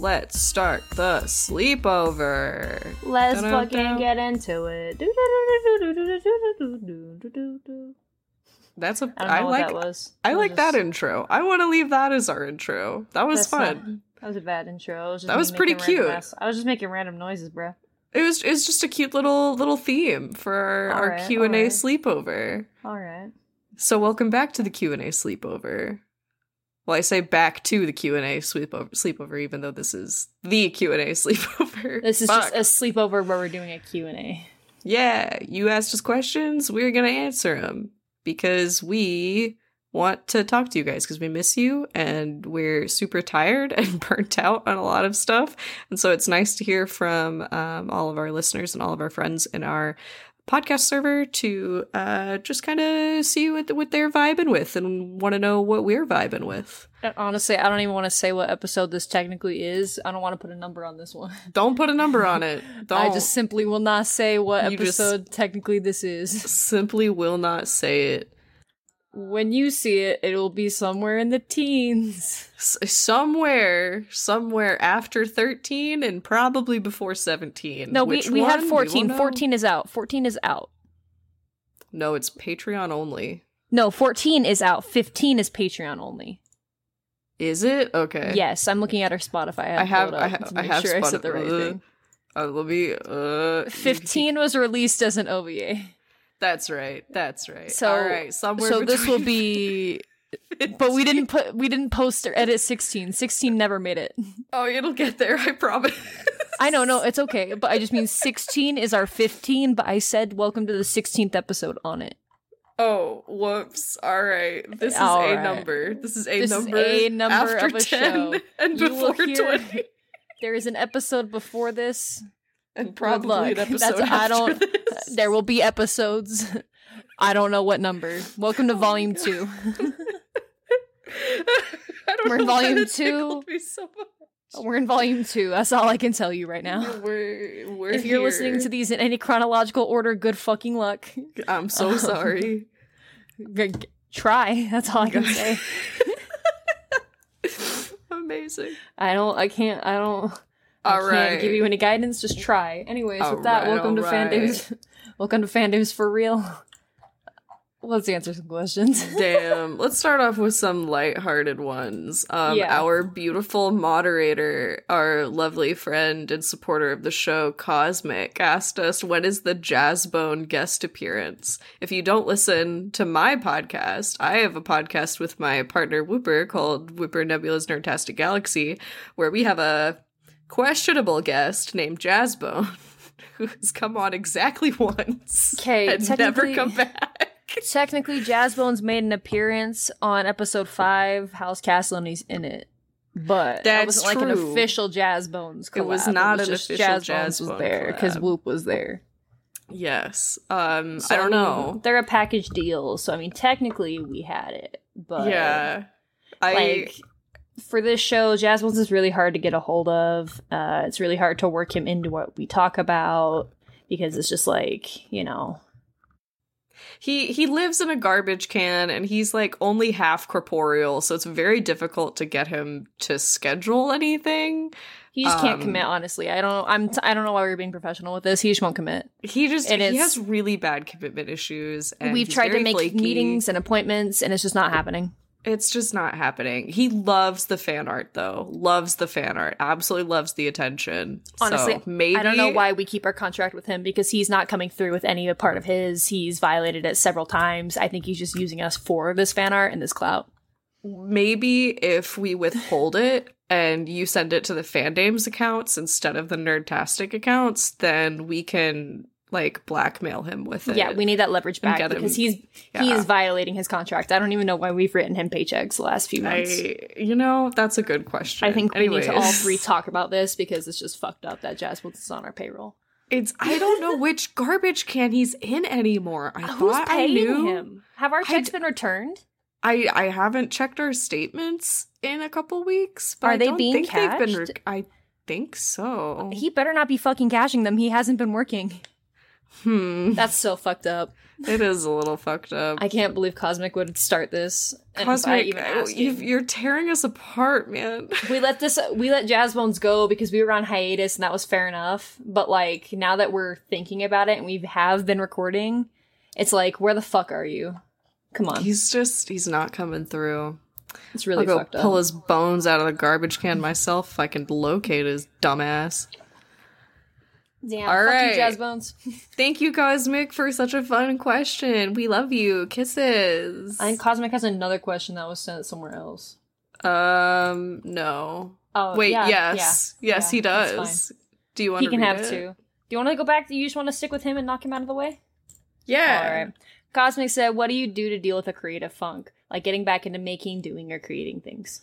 let's start the sleepover. Let's Dun-dun-dun. fucking get into it. That's a I don't know I what like that was. I It like that just- intro. I want to leave that as our intro. That was that's not- fun. that was a bad intro. It was just That me was pretty making random cute. ass- I was just making random noises, bro. It was it was just a cute little little theme for our, our Alright, Q and A alright. sleepover. All right. So welcome back to the Q and A sleepover. Well, I say back to the Q and A sleepover, sleepover, even though this is the Q and A sleepover. This is Fuck. just a sleepover where we're doing a Q&A. yeah. You asked us questions, we're gonna answer them because we want to talk to you guys because we miss you and we're super tired and burnt out on a lot of stuff. And so it's nice to hear from um, all of our listeners and all of our friends in our podcast server to uh, just kind of see what, what they're vibing with and want to know what we're vibing with. Honestly, I don't even want to say what episode this technically is. I don't want to put a number on this one. Don't put a number on it. Don't. I just simply will not say what You episode technically this is. simply will not say it. When you see it, it will be somewhere in the teens. S- somewhere, somewhere after 13 and probably before 17. No, we, Which we had one? 14. won't 14 is out. 14 is out. No, it's Patreon only. No, 14 is out. 15 is Patreon only. Is it? Okay. Yes, I'm looking at our Spotify. I have, pulled it I up have, to I have sure I said Spotify- the right thing. Uh, let me, uh. 15 was released as an OVA. That's right. That's right. So- All right. Somewhere so this will be but we didn't put we didn't post or edit 16. 16 never made it. Oh, it'll get there. I promise. I know, no, it's okay. But I just mean 16 is our 15, but I said welcome to the 16th episode on it. Oh, whoops. All right. This is All a right. number. This is a This is number. a number after of a 10 show. and You before hear- 20. There is an episode before this. And Good probably luck. an episode That's- I don't- this. There will be episodes. I don't know what number. Welcome to Oh volume 2. I don't We're in volume two. so. We're in volume 2. That's all I can tell you right now. We're, we're If you're listening to these in any chronological order, good fucking luck. I'm so um, sorry. G- g- Try. That's all I can say. Amazing. I don't. I can't. I don't. I can't right. give you any guidance. Just try. Anyways, with that, Alright, welcome to alright. Fandames. welcome to Fandames for real. Let's answer some questions. Damn. Let's start off with some lighthearted ones. Um, Yeah. Our beautiful moderator, our lovely friend and supporter of the show, Cosmic, asked us when is the Jazzbone guest appearance? If you don't listen to my podcast, I have a podcast with my partner Whooper called Whooper Nebula's Nerdtastic Galaxy, where we have a questionable guest named Jazzbone. Who has come on exactly once 'Kay, and never come back. Technically, Jazzbones made an appearance on episode five, House Castle, and he's in it. But that wasn't like an official Jazzbones collab. It was not an just official Jazzbones was there because. Whoop was there. Yes. Um So, I don't know. They're a package deal, so I mean, technically we had it, but yeah. I like for this show, Jazzbones is really hard to get a hold of. Uh, it's really hard to work him into what we talk about because it's just like you know, he he lives in a garbage can and he's like only half corporeal, so it's very difficult to get him to schedule anything. he just can't Um, commit. Honestly, I don't. I'm. T- I don't know why we're being professional with this. He just won't commit. He just And he has really bad commitment issues and We've tried to make flaky. meetings and appointments, and it's just not happening. It's just not happening. He loves the fan art though. Loves the fan art. Absolutely loves the attention. Honestly, so maybe I don't know why we keep our contract with him because he's not coming through with any part of his. He's violated it several times. I think he's just using us for this fan art and this clout. maybe if we withhold it and you send it to the fandames accounts instead of the nerdtastic accounts then we can like blackmail him with it Yeah, we need that leverage back get him- because he's he is violating his contract. I don't even know why we've written him paychecks the last few months. I, you know that's a good question I think we need to all three talk about this because it's just fucked up that is on our payroll. it's i don't know which garbage can he's in anymore i Who's thought i paying knew him? Have our checks been returned? I I haven't checked our statements in a couple weeks. But Are I they don't being think they've been. cashed? I think so. He better not be fucking cashing them. He hasn't been working. Hmm. That's so fucked up. It is a little fucked up. I can't believe Cosmic would start this. Cosmic, even oh, you've- you're tearing us apart, man. we let this we let Jazz Bones go because we were on hiatus and that was fair enough. But like now that we're thinking about it and we have been recording, it's like where the fuck are you? Come on, He's just, he's not coming through. it's really I'll go fucked pull up. his bones out of the garbage can myself if I can locate his dumbass. Damn, All right. you, Jazz Bones. Thank you, Cosmic, for such a fun question. We love you. Kisses. I think Cosmic has another question that was sent somewhere else. Um, no. Oh Wait, yeah, yes. yeah, yes, yeah, he does. Do you want He can have it? two. Do you want to go back? You just want to stick with him and knock him out of the way? Yeah. All right. Cosmic said, "What do you do to deal with a creative funk, like getting back into making, doing, or creating things?"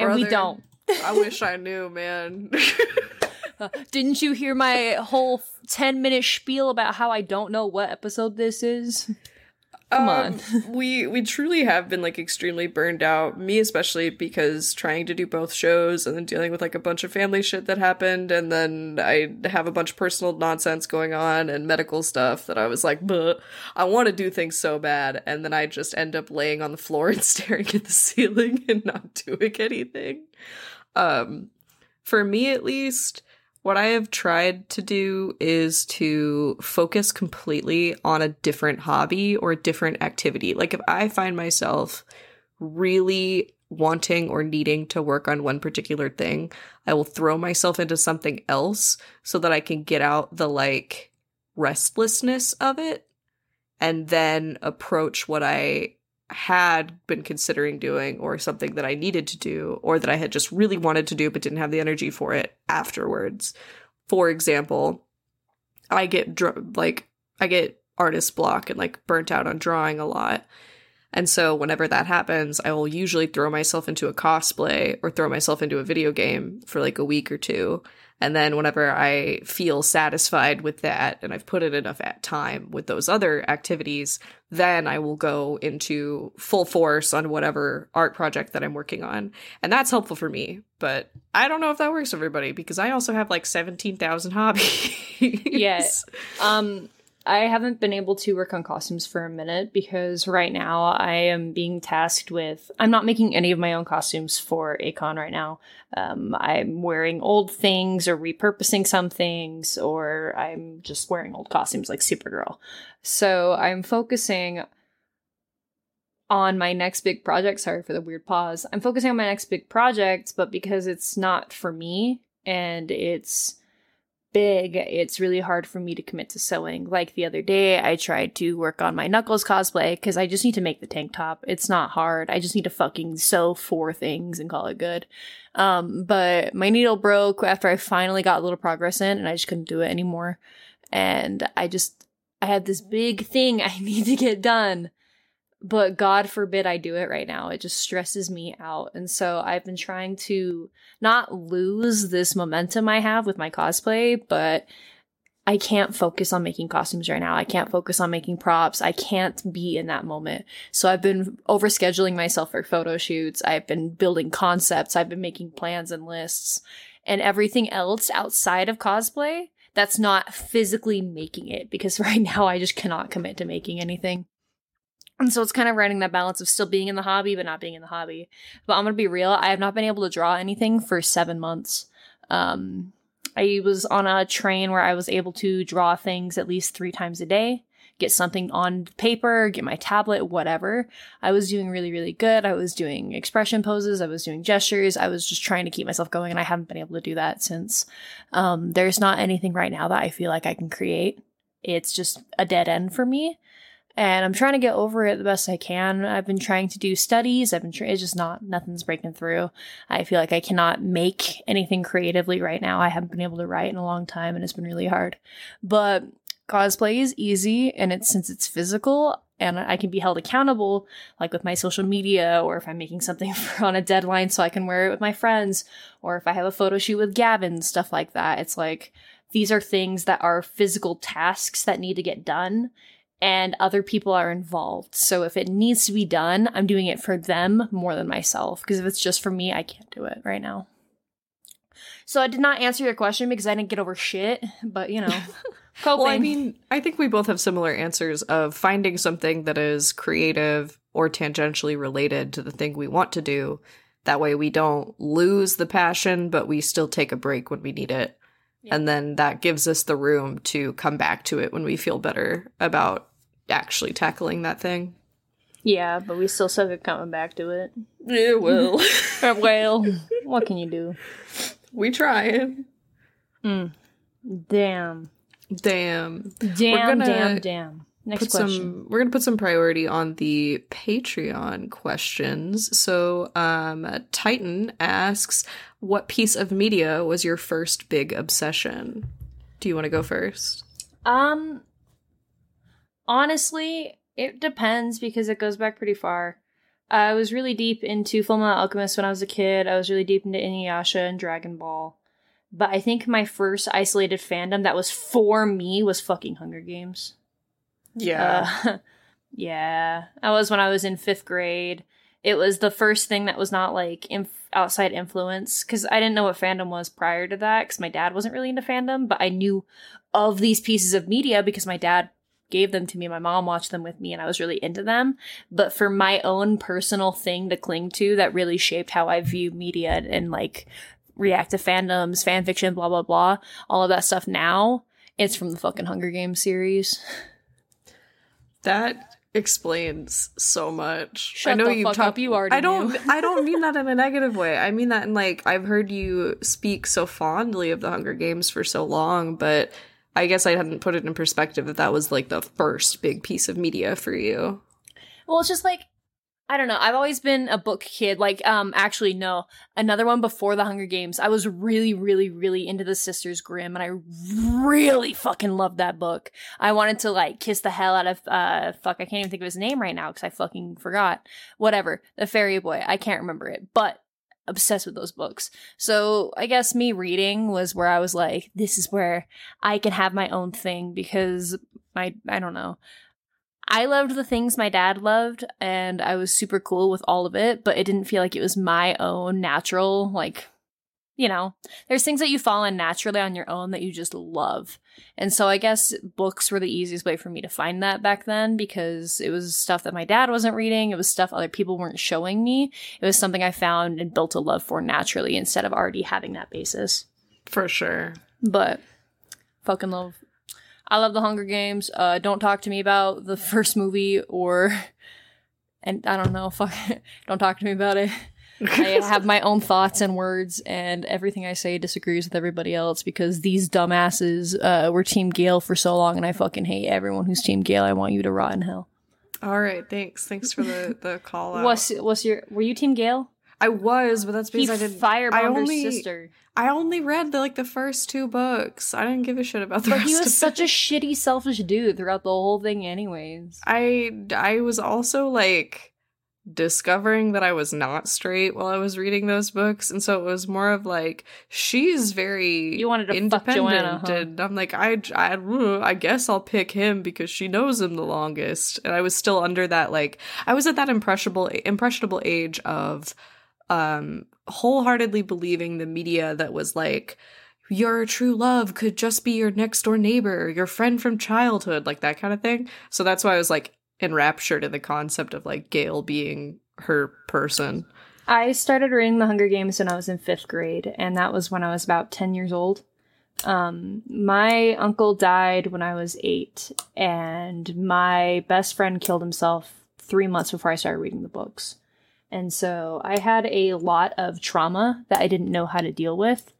And we don't. I wish I knew, man. Uh, didn't you hear my whole 10 minute spiel about how I don't know what episode this is? Come on. Um, we we truly have been like extremely burned out. Me especially because trying to do both shows and then dealing with like a bunch of family shit that happened, and then I have a bunch of personal nonsense going on and medical stuff that I was like, "Bleh, I want to do things so bad, and then I just end up laying on the floor and staring at the ceiling and not doing anything. Um, for me at least, what I have tried to do is to focus completely on a different hobby or a different activity. Like if I find myself really wanting or needing to work on one particular thing, I will throw myself into something else so that I can get out the like restlessness of it and then approach what I had been considering doing or something that I needed to do or that I had just really wanted to do but didn't have the energy for it afterwards. For example, I get dr- like I get artist block and like burnt out on drawing a lot. And so whenever that happens, I will usually throw myself into a cosplay or throw myself into a video game for like a week or two. And then whenever I feel satisfied with that and I've put in enough at time with those other activities, then I will go into full force on whatever art project that I'm working on. And that's helpful for me. But I don't know if that works for everybody because I also have like 17,000 hobbies. Yes. Um, I haven't been able to work on costumes for a minute because right now I am being tasked with. I'm not making any of my own costumes for A-Kon right now. Um, I'm wearing old things or repurposing some things, or I'm just wearing old costumes like Supergirl. So I'm focusing on my next big project. Sorry for the weird pause. I'm focusing on my next big project, but because it's not for me and it's big, it's really hard for me to commit to sewing. Like the other day, I tried to work on my Knuckles cosplay because I just need to make the tank top. It's not hard. I just need to fucking sew four things and call it good. Um, but my needle broke after I finally got a little progress in, and I just couldn't do it anymore. And I just, I had this big thing I need to get done. But God forbid I do it right now. It just stresses me out. And so I've been trying to not lose this momentum I have with my cosplay, but I can't focus on making costumes right now. I can't focus on making props. I can't be in that moment. So I've been overscheduling myself for photo shoots. I've been building concepts. I've been making plans and lists and everything else outside of cosplay that's not physically making it because right now I just cannot commit to making anything. And so it's kind of riding that balance of still being in the hobby, but not being in the hobby. But I'm gonna be real, I have not been able to draw anything for seven months. Um, I was on a train where I was able to draw things at least three times a day, get something on paper, get my tablet, whatever. I was doing really, really good. I was doing expression poses, I was doing gestures, I was just trying to keep myself going, and I haven't been able to do that since. Um, there's not anything right now that I feel like I can create. It's just a dead end for me and I'm trying to get over it the best I can. I've been trying to do studies. I've been trying. It's just not nothing's breaking through. I feel like I cannot make anything creatively right now. I haven't been able to write in a long time, and it's been really hard. But cosplay is easy, and it's since it's physical and I can be held accountable, like with my social media, or if I'm making something on a deadline so I can wear it with my friends, or if I have a photo shoot with Gavin, stuff like that. It's like these are things that are physical tasks that need to get done and other people are involved. So if it needs to be done, I'm doing it for them more than myself. Because if it's just for me, I can't do it right now. So I did not answer your question because I didn't get over shit, but you know, Coping. Well, I mean, I think we both have similar answers of finding something that is creative or tangentially related to the thing we want to do. That way we don't lose the passion, but we still take a break when we need it. Yeah. And then that gives us the room to come back to it when we feel better about actually tackling that thing. yeah, but we still suck at coming back to it. Yeah, well, well, what can you do? we trying. Mm. Damn. Damn. Damn, gonna damn, damn. Next put question. some we're gonna put some priority on the patreon questions so um titan asks what piece of media was your first big obsession do you want to go first Um, honestly, it depends because it goes back pretty far. I was really deep into Fullmetal Alchemist when I was a kid. I was really deep into Inuyasha and Dragon Ball. But I think my first isolated fandom that was for me was fucking Hunger Games. Uh, yeah, that was when I was in fifth grade. It was the first thing that was not like inf- outside influence because I didn't know what fandom was prior to that because my dad wasn't really into fandom, but I knew of these pieces of media because my dad gave them to me. My mom watched them with me and I was really into them. But for my own personal thing to cling to that really shaped how I view media and, and like react to fandoms, fan fiction, blah, blah, blah, all of that stuff now, it's from the fucking Hunger Games series. that explains so much. Shut i know the you fuck talk up, you already i don't i don't mean that in a negative way. I mean that in like i've heard you speak so fondly of the hunger games for so long but i guess i hadn't put it in perspective that that was like the first big piece of media for you. Well, it's just like I don't know. I've always been a book kid. Like, um, actually, no, another one before the Hunger Games. I was really, really, really into the Sisters Grimm, and I really fucking loved that book. I wanted to like kiss the hell out of uh, fuck. I can't even think of his name right now because I fucking forgot. Whatever, the Fairy Boy. I can't remember it, but obsessed with those books. So I guess me reading was where I was like, this is where I can have my own thing because my I don't know. I loved the things my dad loved, and I was super cool with all of it, but it didn't feel like it was my own natural, like, you know, there's things that you fall in naturally on your own that you just love. And so I guess books were the easiest way for me to find that back then because it was stuff that my dad wasn't reading, it was stuff other people weren't showing me. It was something I found and built a love for naturally instead of already having that basis. for sure But fucking love. I love the Hunger Games. Uh, don't talk to me about the first movie or, and I don't know. Fuck, don't talk to me about it. I have my own thoughts and words, and everything I say disagrees with everybody else because these dumbasses uh, were Team Gale for so long, and I fucking hate everyone who's Team Gale. I want you to rot in hell. all right thanks thanks for the the call out What's what's your? Were you Team Gale? I was but that's He because i didn't firebombed I her only- sister, I only read the like the first two books. I didn't give a shit about the but he was such a shitty, selfish dude throughout the whole thing, anyways. I I was also like discovering that I was not straight while I was reading those books, and so it was more of like she's very You wanted to fuck independent, Johanna, huh? and I'm like I I I guess I'll pick him because she knows him the longest, and I was still under that like I was at that impressionable impressionable age of um wholeheartedly believing the media that was like your true love could just be your next door neighbor, your friend from childhood, like that kind of thing. So that's why I was like enraptured in the concept of like Gale being her person. I started reading The Hunger Games when I was in fifth grade, and that was when I was about 10 years old. Um, my uncle died when I was eight, and my best friend killed himself three months before I started reading the books. And so I had a lot of trauma that I didn't know how to deal with.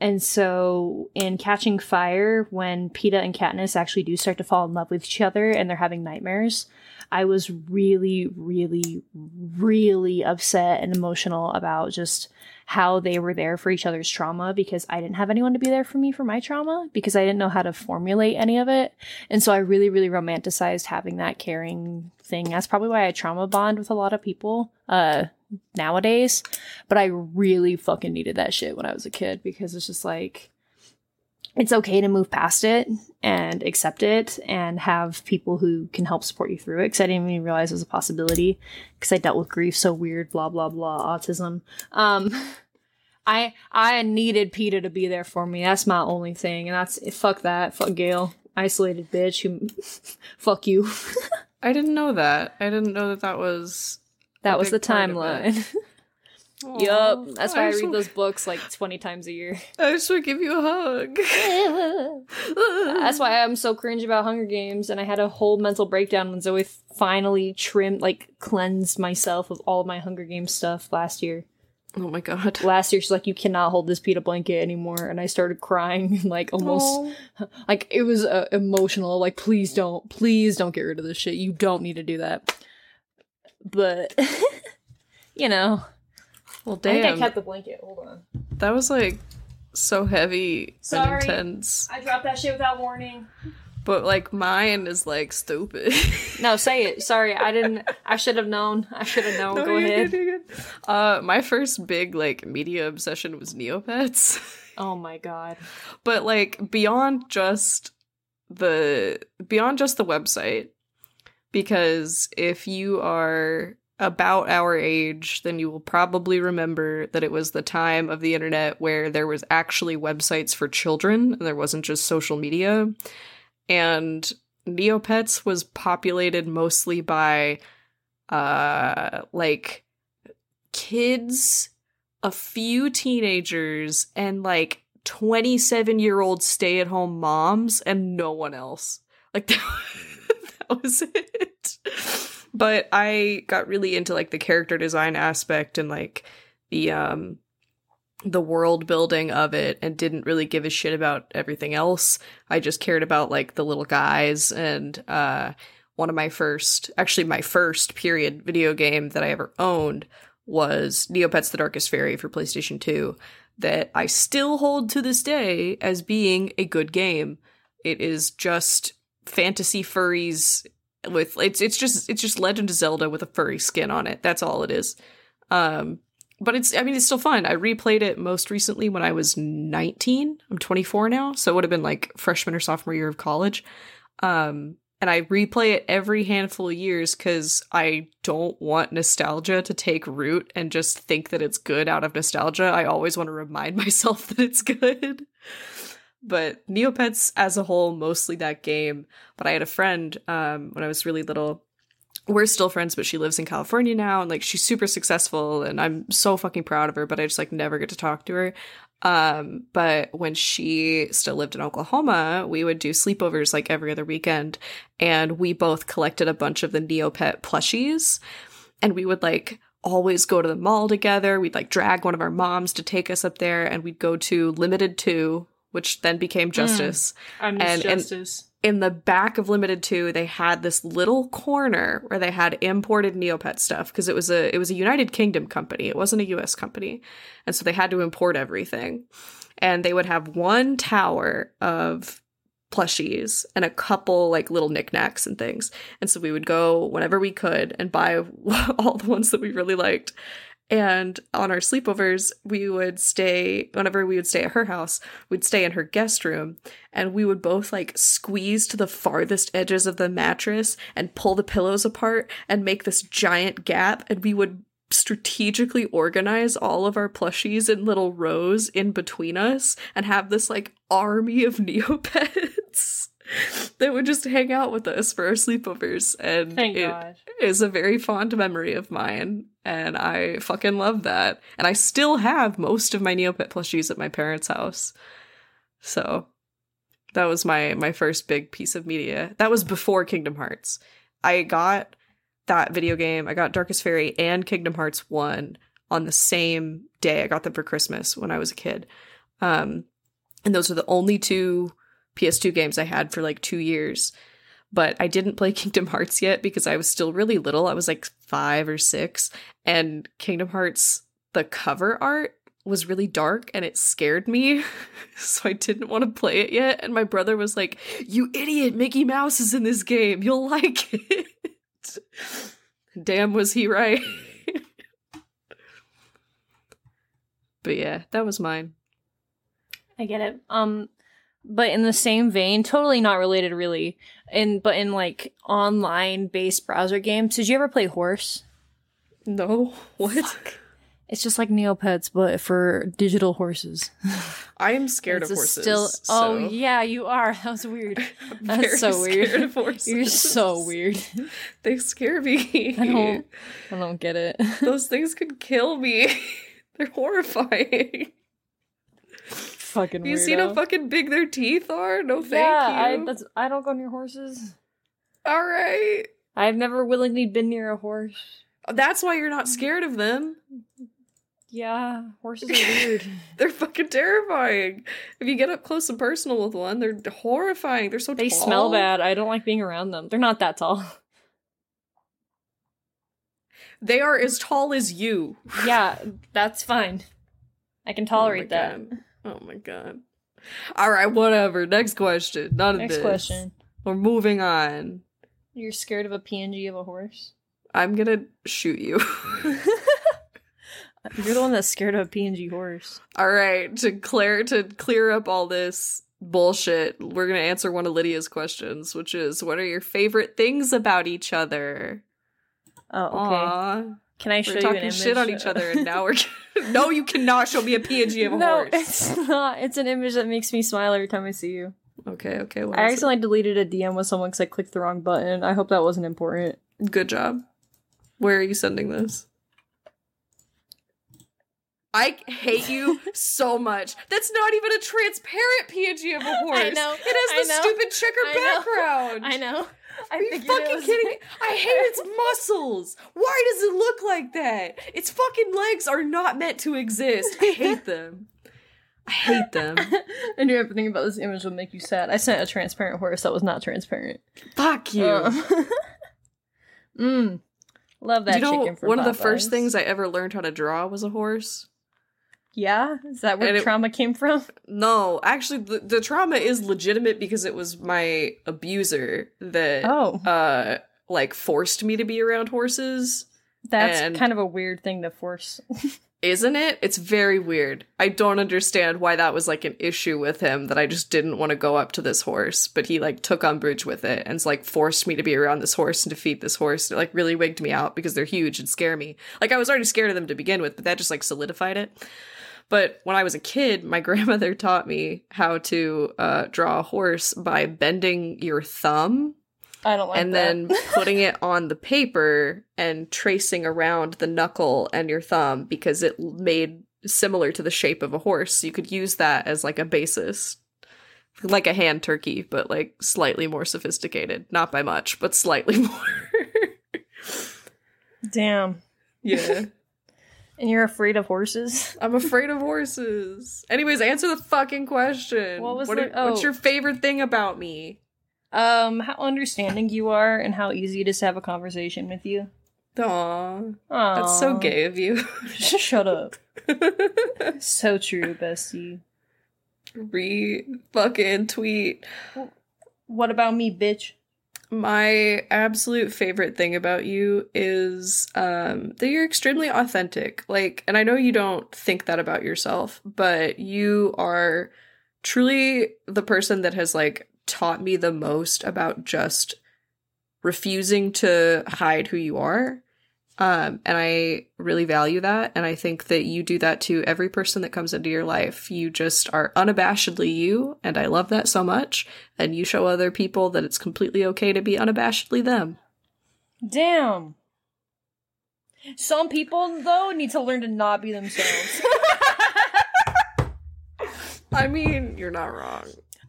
And so in Catching Fire, when Peeta and Katniss actually do start to fall in love with each other and they're having nightmares, I was really, really, really upset and emotional about just how they were there for each other's trauma because I didn't have anyone to be there for me for my trauma because I didn't know how to formulate any of it. And so I really, really romanticized having that caring thing. That's probably why I trauma bond with a lot of people uh nowadays. But I really fucking needed that shit when I was a kid because it's just like it's okay to move past it and accept it and have people who can help support you through it because I didn't even realize it was a possibility because I dealt with grief so weird, blah blah blah, autism. Um I I needed Peeta to be there for me. That's my only thing, and that's fuck that, fuck Gale. isolated bitch who fuck you. I didn't know that. I didn't know that that was. That was the big part of timeline. Yup. That's why I just read wa- those books like 20 times a year. I just want to give you a hug. That's why I'm so cringe about Hunger Games, and I had a whole mental breakdown when Zoe finally trimmed, like, cleansed myself of all my Hunger Games stuff last year. Oh my god. Last year, she's like, "You cannot hold this Peeta blanket anymore," and I started crying, like almost, Aw. like it was uh, emotional. Like, please don't, please don't get rid of this shit. You don't need to do that. But, you know, Well, damn. I think I kept the blanket. Hold on. That was like so heavy Sorry. and intense. I dropped that shit without warning. But like mine is like stupid. No, say it. Sorry, I didn't. I should have known. I should have known. No, Go ahead. good. Uh, my first big like media obsession was Neopets. Oh my god. but like beyond just the beyond just the website because if you are about our age then you will probably remember that it was the time of the internet where there was actually websites for children and there wasn't just social media and neopets was populated mostly by uh like kids a few teenagers and like 27 year old stay at home moms and no one else. Like that, that was it. But I got really into like the character design aspect and like the um the world building of it and didn't really give a shit about everything else. I just cared about like the little guys and uh one of my first actually my first period video game that I ever owned was Neopets the Darkest Faerie for PlayStation 2 that I still hold to this day as being a good game. It is just fantasy furries with it's it's just it's just Legend of Zelda with a furry skin on it. That's all it is. Um but it's I mean it's still fun. I replayed it most recently when I was 19. I'm 24 now, so it would have been like freshman or sophomore year of college. Um and I replay it every handful of years cuz I don't want nostalgia to take root and just think that it's good out of nostalgia. I always want to remind myself that it's good. But Neopets as a whole, mostly that game. But I had a friend um, when I was really little. We're still friends, but she lives in California now, and like she's super successful, and I'm so fucking proud of her. But I just like never get to talk to her. Um, but when she still lived in Oklahoma, we would do sleepovers like every other weekend, and we both collected a bunch of the Neopet plushies, and we would like always go to the mall together. We'd like drag one of our moms to take us up there, and we'd go to Limited Too, which then became hmm. Justice. I miss And- and- justice. In the back of Limited Too, they had this little corner where they had imported Neopet stuff because it was a it was a United Kingdom company. It wasn't a U.S. company, and so they had to import everything. And they would have one tower of plushies and a couple like little knickknacks and things. And so we would go whenever we could and buy all the ones that we really liked. And on our sleepovers, we would stay, whenever we would stay at her house, we'd stay in her guest room and we would both like squeeze to the farthest edges of the mattress and pull the pillows apart and make this giant gap. And we would strategically organize all of our plushies in little rows in between us and have this like army of Neopets that would just hang out with us for our sleepovers. And Thank it- God. is a very fond memory of mine, and I fucking love that. And I still have most of my Neopet plushies at my parents' house. So that was my my first big piece of media. That was before Kingdom Hearts. I got that video game. I got Darkest Faerie and Kingdom Hearts 1 on the same day. I got them for Christmas when I was a kid. Um and those are the only two PS2 games I had for like 2 years but I didn't play Kingdom Hearts yet because I was still really little. I was like five or six, and Kingdom Hearts, the cover art was really dark and it scared me. so I didn't want to play it yet. And my brother was like, You idiot, Mickey Mouse is in this game. You'll like it. Damn, was he right? but yeah, that was mine. I get it. Um, but in the same vein, totally not related, really. In but in like online based browser games, did you ever play Howrse? No, what? It's just like Neopets, but for digital horses. I am scared of horses. Still, oh so yeah, you are. That was weird. That's so weird. of horses. You're so weird. They scare me. I don't. I don't get it. Those things could kill me. They're horrifying. Fucking. You seen how fucking big their teeth are? No, thank yeah, you. I that's I don't go near horses. All right. I've never willingly been near a horse. That's why you're not scared of them. Yeah, horses are weird. They're fucking terrifying. If you get up close and personal with one, they're horrifying. They're so they tall. smell bad. I don't like being around them. They're not that tall. They are as tall as you. yeah, that's fine. I can oh tolerate oh that. God. Oh my god. All right, whatever. Next question. None of this. Next question. We're moving on. You're scared of a PNG of a horse? I'm gonna shoot you. You're the one that's scared of a PNG horse. all right, to clear to clear up all this bullshit, we're gonna answer one of Lydia's questions, which is, "What are your favorite things about each other?" Oh, okay. Aw, Can I show you? we're you talking shit on each other, and now we're no, you cannot show me a PNG of a horse. no, horse. it's not. It's an image that makes me smile every time I see you. Okay, okay. I is it? accidentally deleted a DM with someone because I clicked the wrong button. I hope that wasn't important. Good job. Where are you sending this? I hate you so much. That's not even a transparent PNG of a horse. I know, It has the know, stupid checker I know, background. I know. I Are you fucking kidding me? I hate its muscles. Why does it look like that? Its fucking legs are not meant to exist. I hate them. I hate them. I knew everything about this image would make you sad. I sent a transparent horse that was not transparent. Fuck you. Uh, mm. Love that you know one of the first things I ever learned how to draw was a horse? Yeah? Is that where it- trauma came from? No, actually, the, the trauma is legitimate because it was my abuser that, Oh. uh, like forced me to be around horses. That's and- kind of a weird thing to force. Isn't it? It's very weird. I don't understand why that was like an issue with him that I just didn't want to go up to this horse, but he like took umbrage with it and like forced me to be around this horse and to feed this horse. It like really wigged me out because they're huge and scare me. Like I was already scared of them to begin with, but that just like solidified it. But when I was a kid, my grandmother taught me how to uh, draw a horse by bending your thumb I don't like and that. then putting it on the paper and tracing around the knuckle and your thumb because it made similar to the shape of a horse. You could use that as like a basis. Like a hand turkey, but like slightly more sophisticated. Not by much, but slightly more. Damn. yeah. And you're afraid of horses? I'm afraid of horses. Anyways, answer the fucking question. What was the- are- What's oh. your favorite thing about me? Um, how understanding you are and how easy it is to have a conversation with you. Aw, Aw. that's so gay of you. Shut up. So true, bestie. Re fucking tweet. What about me, bitch? My absolute favorite thing about you is um, that you're extremely authentic. Like, and I know you don't think that about yourself, but you are truly the person that has like taught me the most about just refusing to hide who you are. Um, and I really value that. And I think that you do that to every person that comes into your life. You just are unabashedly you. And I love that so much. And you show other people that it's completely okay to be unabashedly them. Damn. Some people, though, need to learn to not be themselves. I mean, you're not wrong.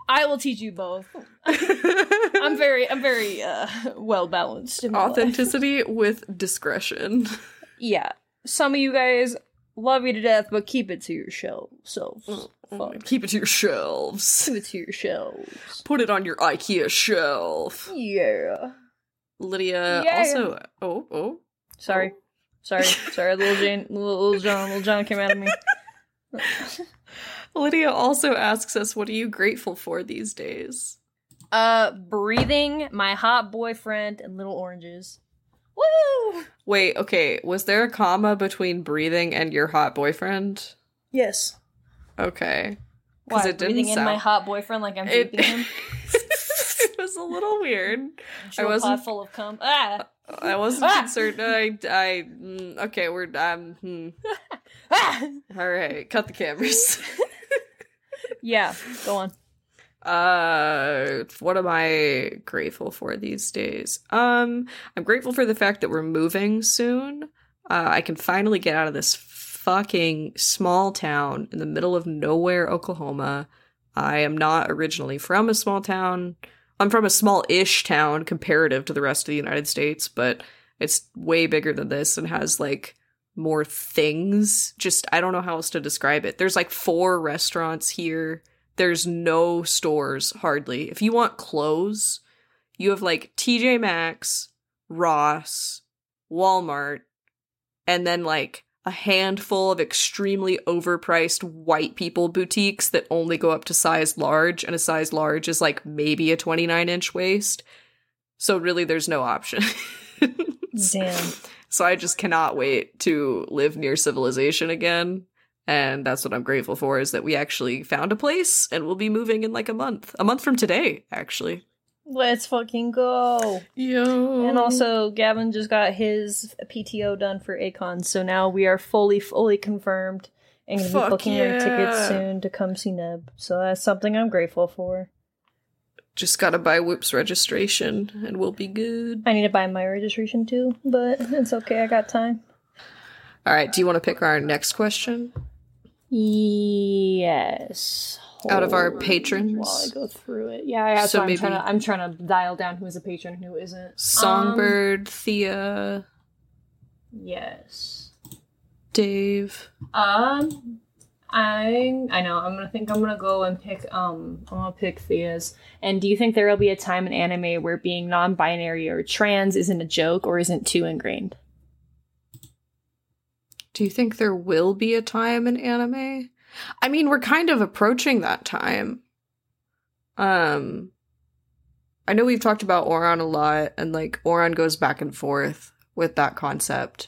I will teach you both. I'm very, I'm very uh, well balanced. Authenticity with discretion. Yeah. Some of you guys love you to death, but keep it to yourselves. Mm, Fuck. Keep it to your shelves. Keep it to yourselves. Put it on your IKEA shelf. Yeah. Lydia Yeah. also. Oh, oh. Sorry. Sorry. Sorry. Little Jane, little, little John, little John came out of me. Lydia also asks us, "What are you grateful for these days?" Uh, breathing, my hot boyfriend, and little oranges. Woo! Wait, okay. Was there a comma between breathing and your hot boyfriend? Yes. Okay. Why? it didn't breathing in sound- my hot boyfriend like I'm It, him. it was a little weird. I wasn't- pot full of cum. Ah! I wasn't Ah! concerned. I, I, mm, okay, we're, um, hmm. All right, cut the cameras. Yeah, go on. Uh, what am I grateful for these days? Um, I'm grateful for the fact that we're moving soon. Uh, I can finally get out of this fucking small town in the middle of nowhere, Oklahoma. I am not originally from a small town. I'm from a small-ish town comparative to the rest of the United States, but it's way bigger than this and has like more things. Just I don't know how else to describe it. There's like four restaurants here there's no stores hardly. If you want clothes, you have like TJ Maxx, Ross, Walmart, and then like a handful of extremely overpriced white people boutiques that only go up to size large, and a size large is like maybe a 29 inch waist. So really, there's no option. Damn. So I just cannot wait to live near civilization again and that's what I'm grateful for is that we actually found a place and we'll be moving in like a month. A month from today, actually. Let's fucking go. Yo. And also Gavin just got his PTO done for A-Kon, so now we are fully fully confirmed and gonna Fuck be booking yeah. our tickets soon to come see Neb. So that's something I'm grateful for. Just gotta buy Whoops registration and we'll be good. I need to buy my registration too, but it's okay, I got time. All right, do you want to pick our next question? Yes. Out of our patrons? While I go through it. Yeah, yeah. So So I'm maybe- trying to I'm trying to dial down who is a patron and who isn't. Songbird, Thea, Um, yes. Dave. Um I I know, I'm gonna think I'm gonna go and pick um I'm gonna pick Thea's. And do you think there will be a time in anime where being non binary or trans isn't a joke or isn't too ingrained? Do you think there will be a time in anime? I mean, we're kind of approaching that time. Um I know we've talked about Ouran a lot and like Ouran goes back and forth with that concept.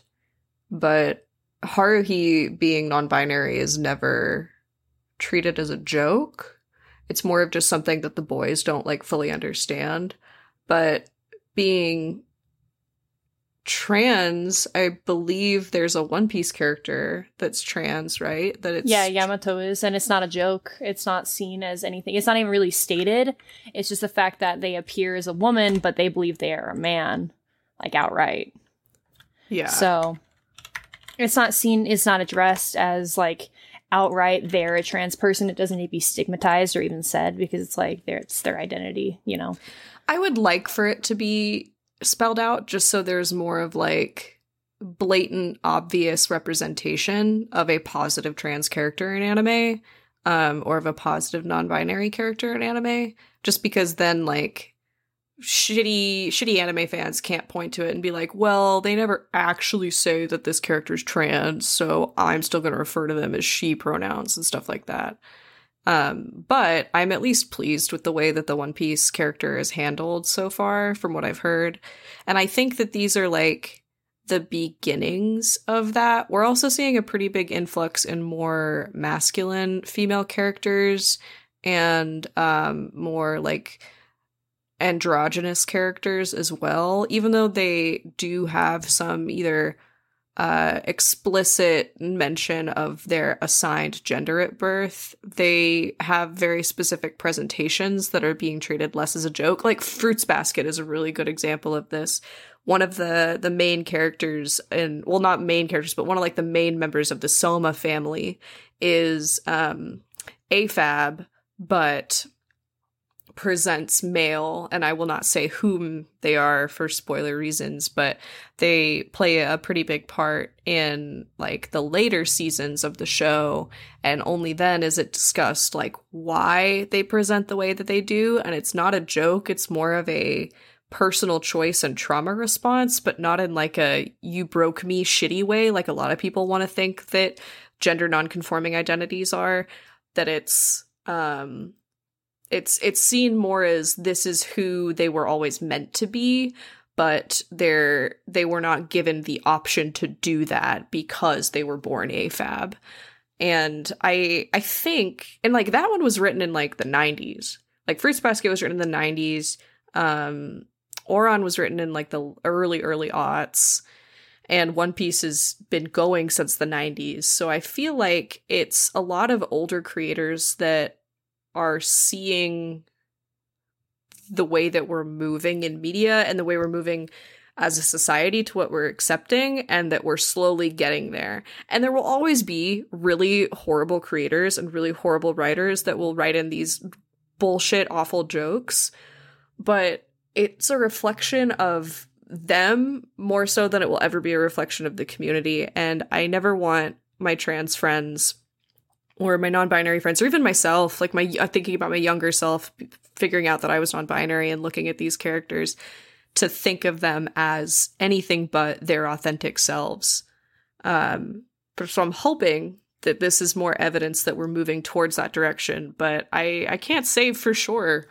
But Haruhi being non-binary is never treated as a joke. It's more of just something that the boys don't like fully understand. But being trans, I believe there's a One Piece character that's trans, right? That it's yeah, Yamato is, and it's not a joke. It's not seen as anything. It's not even really stated. It's just the fact that they appear as a woman, but they believe they are a man, like outright. yeah. So it's not seen. It's not addressed as like outright they're a trans person. It doesn't need to be stigmatized or even said because it's like their it's their identity. You know. I would like for it to be spelled out just so there's more of like blatant obvious representation of a positive trans character in anime um or of a positive non-binary character in anime just because then like shitty shitty anime fans can't point to it and be like well they never actually say that this character's trans so i'm still going to refer to them as she pronouns and stuff like that um, but I'm at least pleased with the way that the One Piece character is handled so far, from what I've heard. And I think that these are like the beginnings of that. We're also seeing a pretty big influx in more masculine female characters and um, more like androgynous characters as well, even though they do have some either uh, explicit mention of their assigned gender at birth. They have very specific presentations that are being treated less as a joke. Like Fruits Basket is a really good example of this. One of the the main characters and well not main characters, but one of like the main members of the Sohma family is um AFAB, but presents male, and I will not say whom they are for spoiler reasons, but they play a pretty big part in like the later seasons of the show, and only then is it discussed like why they present the way that they do, and it's not a joke, it's more of a personal choice and trauma response, but not in like a you broke me shitty way, like a lot of people want to think that gender nonconforming identities are, that it's um it's it's seen more as this is who they were always meant to be but they're they were not given the option to do that because they were born afab and i i think and like that one was written in like the 90s like fruits basket was written in the 90s um Ouran was written in like the early early aughts. And One Piece has been going since the 90s. So I feel like it's a lot of older creators that are seeing the way that we're moving in media and the way we're moving as a society to what we're accepting and that we're slowly getting there. And there will always be really horrible creators and really horrible writers that will write in these bullshit awful jokes, but it's a reflection of them more so than it will ever be a reflection of the community and I never want my trans friends or my non-binary friends or even myself like my thinking about my younger self figuring out that I was non-binary and looking at these characters to think of them as anything but their authentic selves. Um, so I'm hoping that this is more evidence that we're moving towards that direction, but I I can't say for sure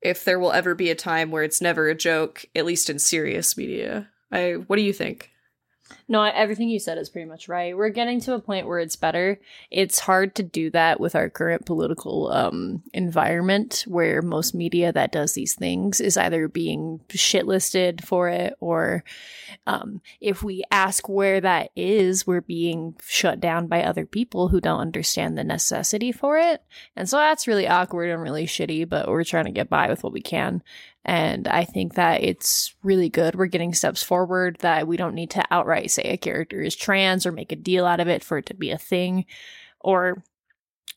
if there will ever be a time where it's never a joke, at least in serious media. I what do you think? No, everything you said is pretty much right. We're getting to a point where it's better. It's hard to do that with our current political um, environment, where most media that does these things is either being shitlisted for it, or um, if we ask where that is, we're being shut down by other people who don't understand the necessity for it. And so that's really awkward and really shitty, but we're trying to get by with what we can. And I think that it's really good. We're getting steps forward that we don't need to outright say a character is trans or make a deal out of it for it to be a thing. Or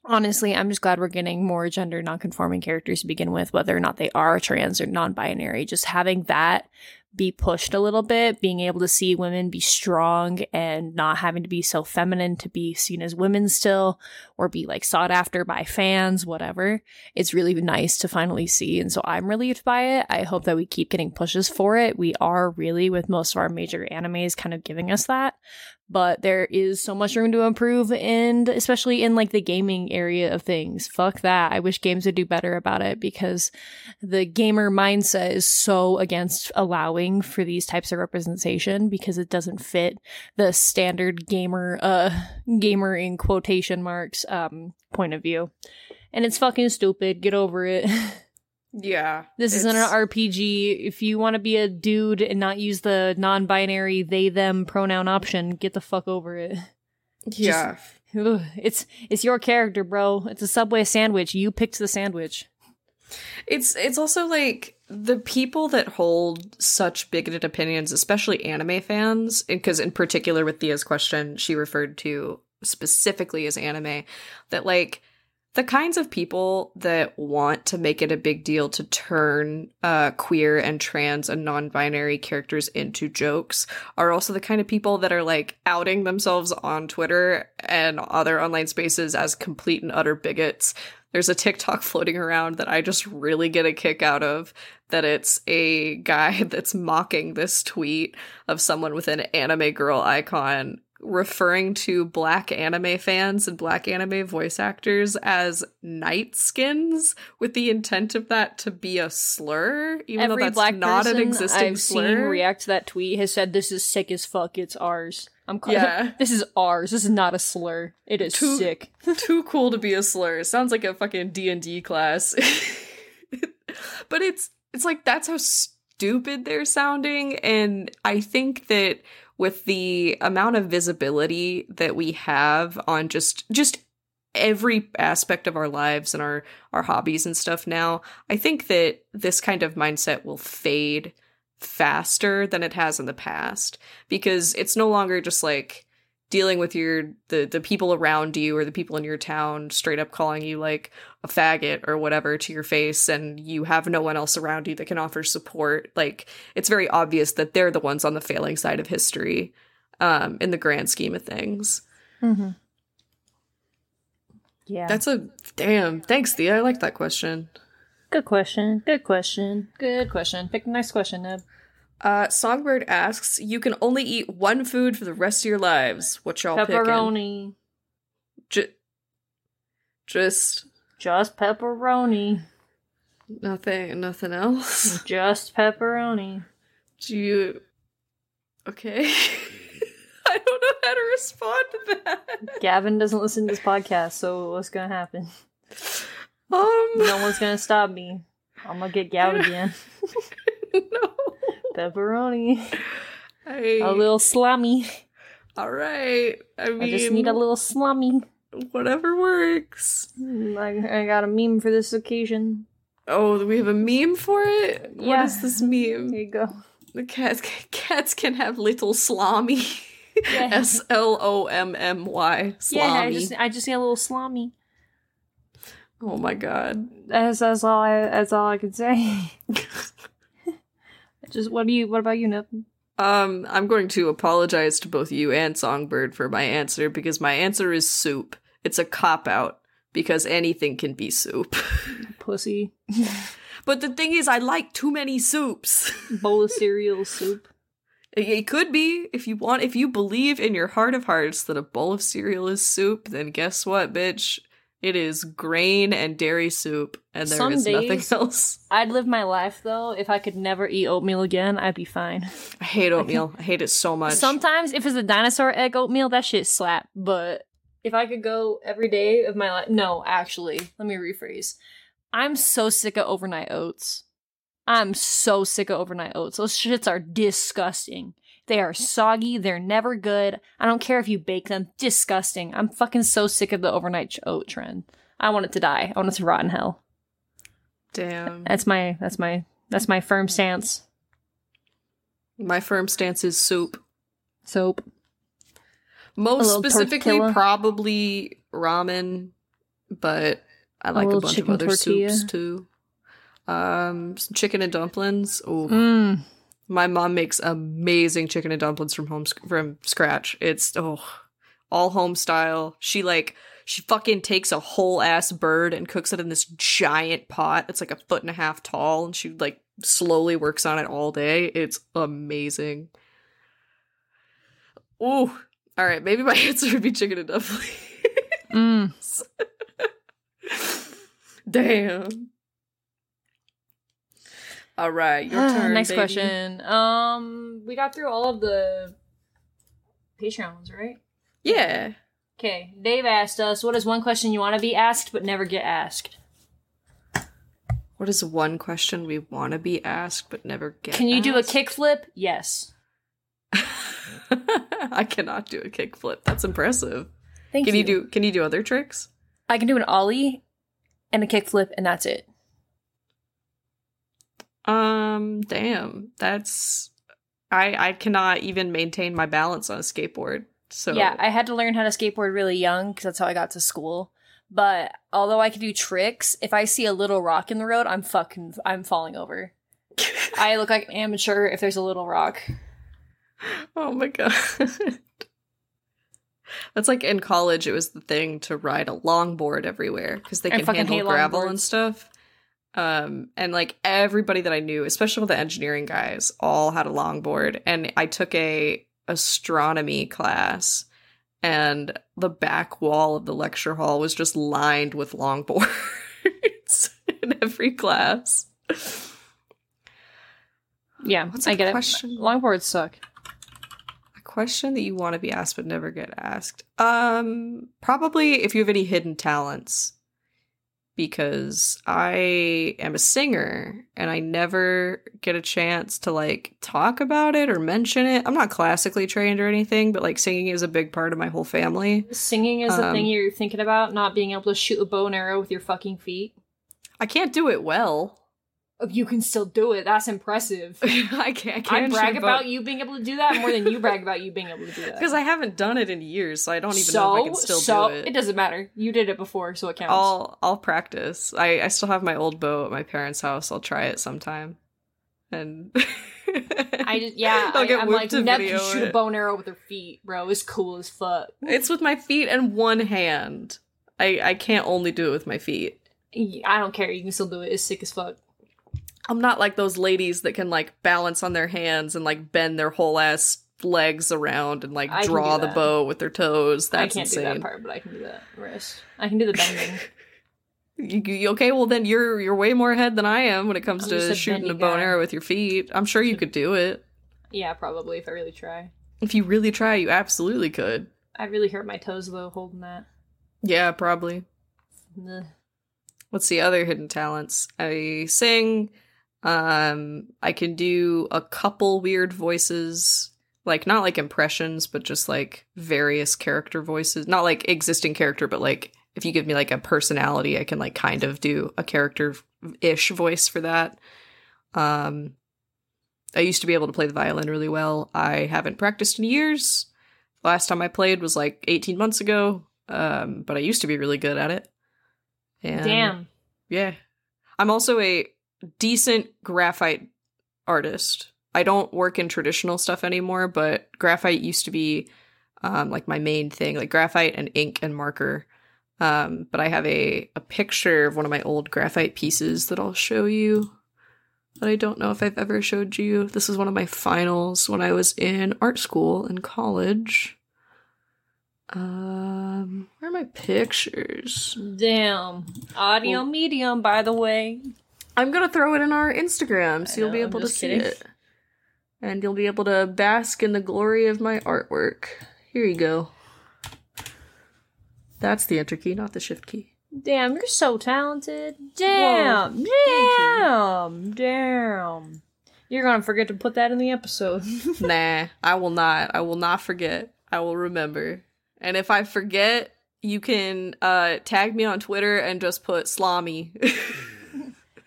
honestly, I'm just glad we're getting more gender nonconforming characters to begin with, whether or not they are trans or non binary. Just having that be pushed a little bit, being able to see women be strong and not having to be so feminine to be seen as women still or be like sought after by fans, whatever. It's really nice to finally see. And so I'm relieved by it. I hope that we keep getting pushes for it. We are really, with most of our major animes, kind of giving us that but there is so much room to improve and especially in like the gaming area of things. Fuck that. I wish games would do better about it because the gamer mindset is so against allowing for these types of representation because it doesn't fit the standard gamer uh gamer in quotation marks um point of view. And it's fucking stupid. Get over it Yeah. This isn't an RPG. If you want to be a dude and not use the non binary they them pronoun option, get the fuck over it. Yeah. Just, ugh, it's it's your character, bro. It's a subway sandwich. You picked the sandwich. It's it's also like the people that hold such bigoted opinions, especially anime fans, because in particular with Thea's question, she referred to specifically as anime, that like the kinds of people that want to make it a big deal to turn uh, queer and trans and non-binary characters into jokes are also the kind of people that are like outing themselves on Twitter and other online spaces as complete and utter bigots. There's a TikTok floating around that I just really get a kick out of that it's a guy that's mocking this tweet of someone with an anime girl icon referring to black anime fans and black anime voice actors as night skins with the intent of that to be a slur, even Every though that's black not an existing I've slur. seen react to that tweet has said, "This is sick as fuck. It's ours." I'm cl- Yeah. this is ours. This is not a slur. It is Too- sick. Too cool to be a slur. It sounds like a fucking D and D class. but it's it's like that's how stupid they're sounding, and I think that with the amount of visibility that we have on just just every aspect of our lives and our our hobbies and stuff now i think that this kind of mindset will fade faster than it has in the past because it's no longer just like dealing with your the the people around you or the people in your town straight up calling you like a faggot or whatever to your face and you have no one else around you that can offer support like it's very obvious that they're the ones on the failing side of history um in the grand scheme of things Mm-hmm. Yeah, that's a damn thanks thea i like that question good question. Good question. Good question. Pick a nice question, Neb. Uh songbird asks you can only eat one food for the rest of your lives what y'all picking Pepperoni. J- just Just pepperoni. nothing nothing else Just pepperoni. Do you? Okay. I don't know how to respond to that. Gavin doesn't listen to this podcast, so what's gonna happen? Um. No one's gonna stop me. I'm gonna get gout again. no. Pepperoni. Hey, A little slommy. all right. I mean, I just need a little slommy. whatever works. Mm, I, I got a meme for this occasion. Oh, we have a meme for it? What Yeah. is this meme? There you go. The cats cats can have little slommy. Yeah. S L O M M Y. Slommy. Yeah, I just I just need a little slommy. oh my god. That's, that's all I that's all I can say. just what do you what about you, Nip? Um, I'm going to apologize to both you and Songbird for my answer because my answer is soup. It's a cop out because anything can be soup. Pussy. but the thing is, I like too many soups. Bowl of cereal soup. It- It could be if you want if you believe in your heart of hearts that a bowl of cereal is soup, then guess what, bitch? It is grain and dairy soup, and there is Some nothing days- else. I'd live my life though. If I could never eat oatmeal again, I'd be fine. I hate oatmeal. I hate it so much. Sometimes if it's a dinosaur egg oatmeal, that shit slap. But if I could go every day of my life, no, actually, let me rephrase. I'm so sick of overnight oats. I'm so sick of overnight oats. Those shits are disgusting. They are soggy. They're never good. I don't care if you bake them. Disgusting. I'm fucking so sick of the overnight oat trend. I want it to die. I want it to rot in hell. Damn. That's my that's my that's my firm stance. My firm stance is soup. Soap. Most specifically, tortilla. probably ramen, but I like a, little bunch of other tortilla. soups too. Um, chicken and dumplings. Oh, Mm. My mom makes amazing chicken and dumplings from home from scratch. It's oh, all home style. She like she fucking takes a whole ass bird and cooks it in this giant pot. It's like a foot and a half tall, and she like slowly works on it all day. It's amazing. Ooh. All right, maybe my answer would be chicken and dumplings. Mm. Damn. All right, your turn. Next baby. question. Um, we got through all of the Patreon ones, right? Yeah. Okay. Dave asked us, "What is one question you want to be asked but never get asked?" What is one question we want to be asked but never get? Can you do a kickflip? Yes. I cannot do a kickflip. That's impressive. Thank you. can you. do? Can you do other tricks? I can do an ollie and a kickflip, and that's it. Um. Damn. That's. I I cannot even maintain my balance on a skateboard. So Yeah, I had to learn how to skateboard really young because that's how I got to school. But although I can do tricks, if I see a little rock in the road, I'm fucking, I'm falling over. I look like an amateur if there's a little rock. oh my god. That's like in college, it was the thing to ride a longboard everywhere because they I can handle gravel and stuff. Um, and like everybody that I knew, especially the engineering guys, all had a longboard. And I took a astronomy class, and the back wall of the lecture hall was just lined with longboards in every class. Yeah, What's I get question? it. Longboards suck. A question that you want to be asked but never get asked. Um, probably if you have any hidden talents. Because I am a singer and I never get a chance to like talk about it or mention it. I'm not classically trained or anything, but like singing is a big part of my whole family. Singing is the Um, thing you're thinking about, not being able to shoot a bow and arrow with your fucking feet. I can't do it well. You can still do it. That's impressive. I can't. I, I can't brag about you being able to do that more than you brag about you being able to do that. because I haven't done it in years, so I don't even so, know if I can still so do it. It doesn't matter. You did it before, so it counts. I'll I'll practice. I I still have my old bow at my parents' house. I'll try it sometime. And I just yeah, I'll I, I'm like Neb can shoot a bow and arrow with her feet, bro. It's cool as fuck. It's with my feet and one hand. I I can't only do it with my feet. I don't care. You can still do it. It's sick as fuck. I'm not like those ladies that can like balance on their hands and like bend their whole ass legs around and like I draw the bow with their toes. That's I can't insane. do that part, but I can do that wrist. I can do the bending. You, you- okay, well then you're you're way more ahead than I am when it comes I'm to a shooting a bendy bow and arrow with your feet. I'm sure you could do it. yeah, probably if I really try. If you really try, you absolutely could. I really hurt my toes though holding that. Yeah, probably. Ugh. What's the other hidden talents? I sing. Um, I can do a couple weird voices. like not like impressions, but just like various character voices. Not like existing character, but like if you give me like a personality, I can like kind of do a character ish voice for that. Um, I used to be able to play the violin really well. I haven't practiced in years. Last time I played was like 18 months ago, um, but I used to be really good at it. And Damn. yeah. I'm also a decent graphite artist. I don't work in traditional stuff anymore, but graphite used to be um, like my main thing, like graphite and ink and marker. Um, but I have a, a picture of one of my old graphite pieces that I'll show you that I don't know if I've ever showed you. This is one of my finals when I was in art school in college. Um, where are my pictures? Damn. Audio Well- medium, by the way. I'm gonna throw it in our Instagram so I you'll be able to see kidding. it. And you'll be able to bask in the glory of my artwork. Here you go. That's the enter key, not the shift key. Damn, you're so talented. Damn. Damn. Damn. You're gonna forget to put that in the episode. nah, I will not. I will not forget. I will remember. And if I forget, you can uh tag me on Twitter and just put Slami.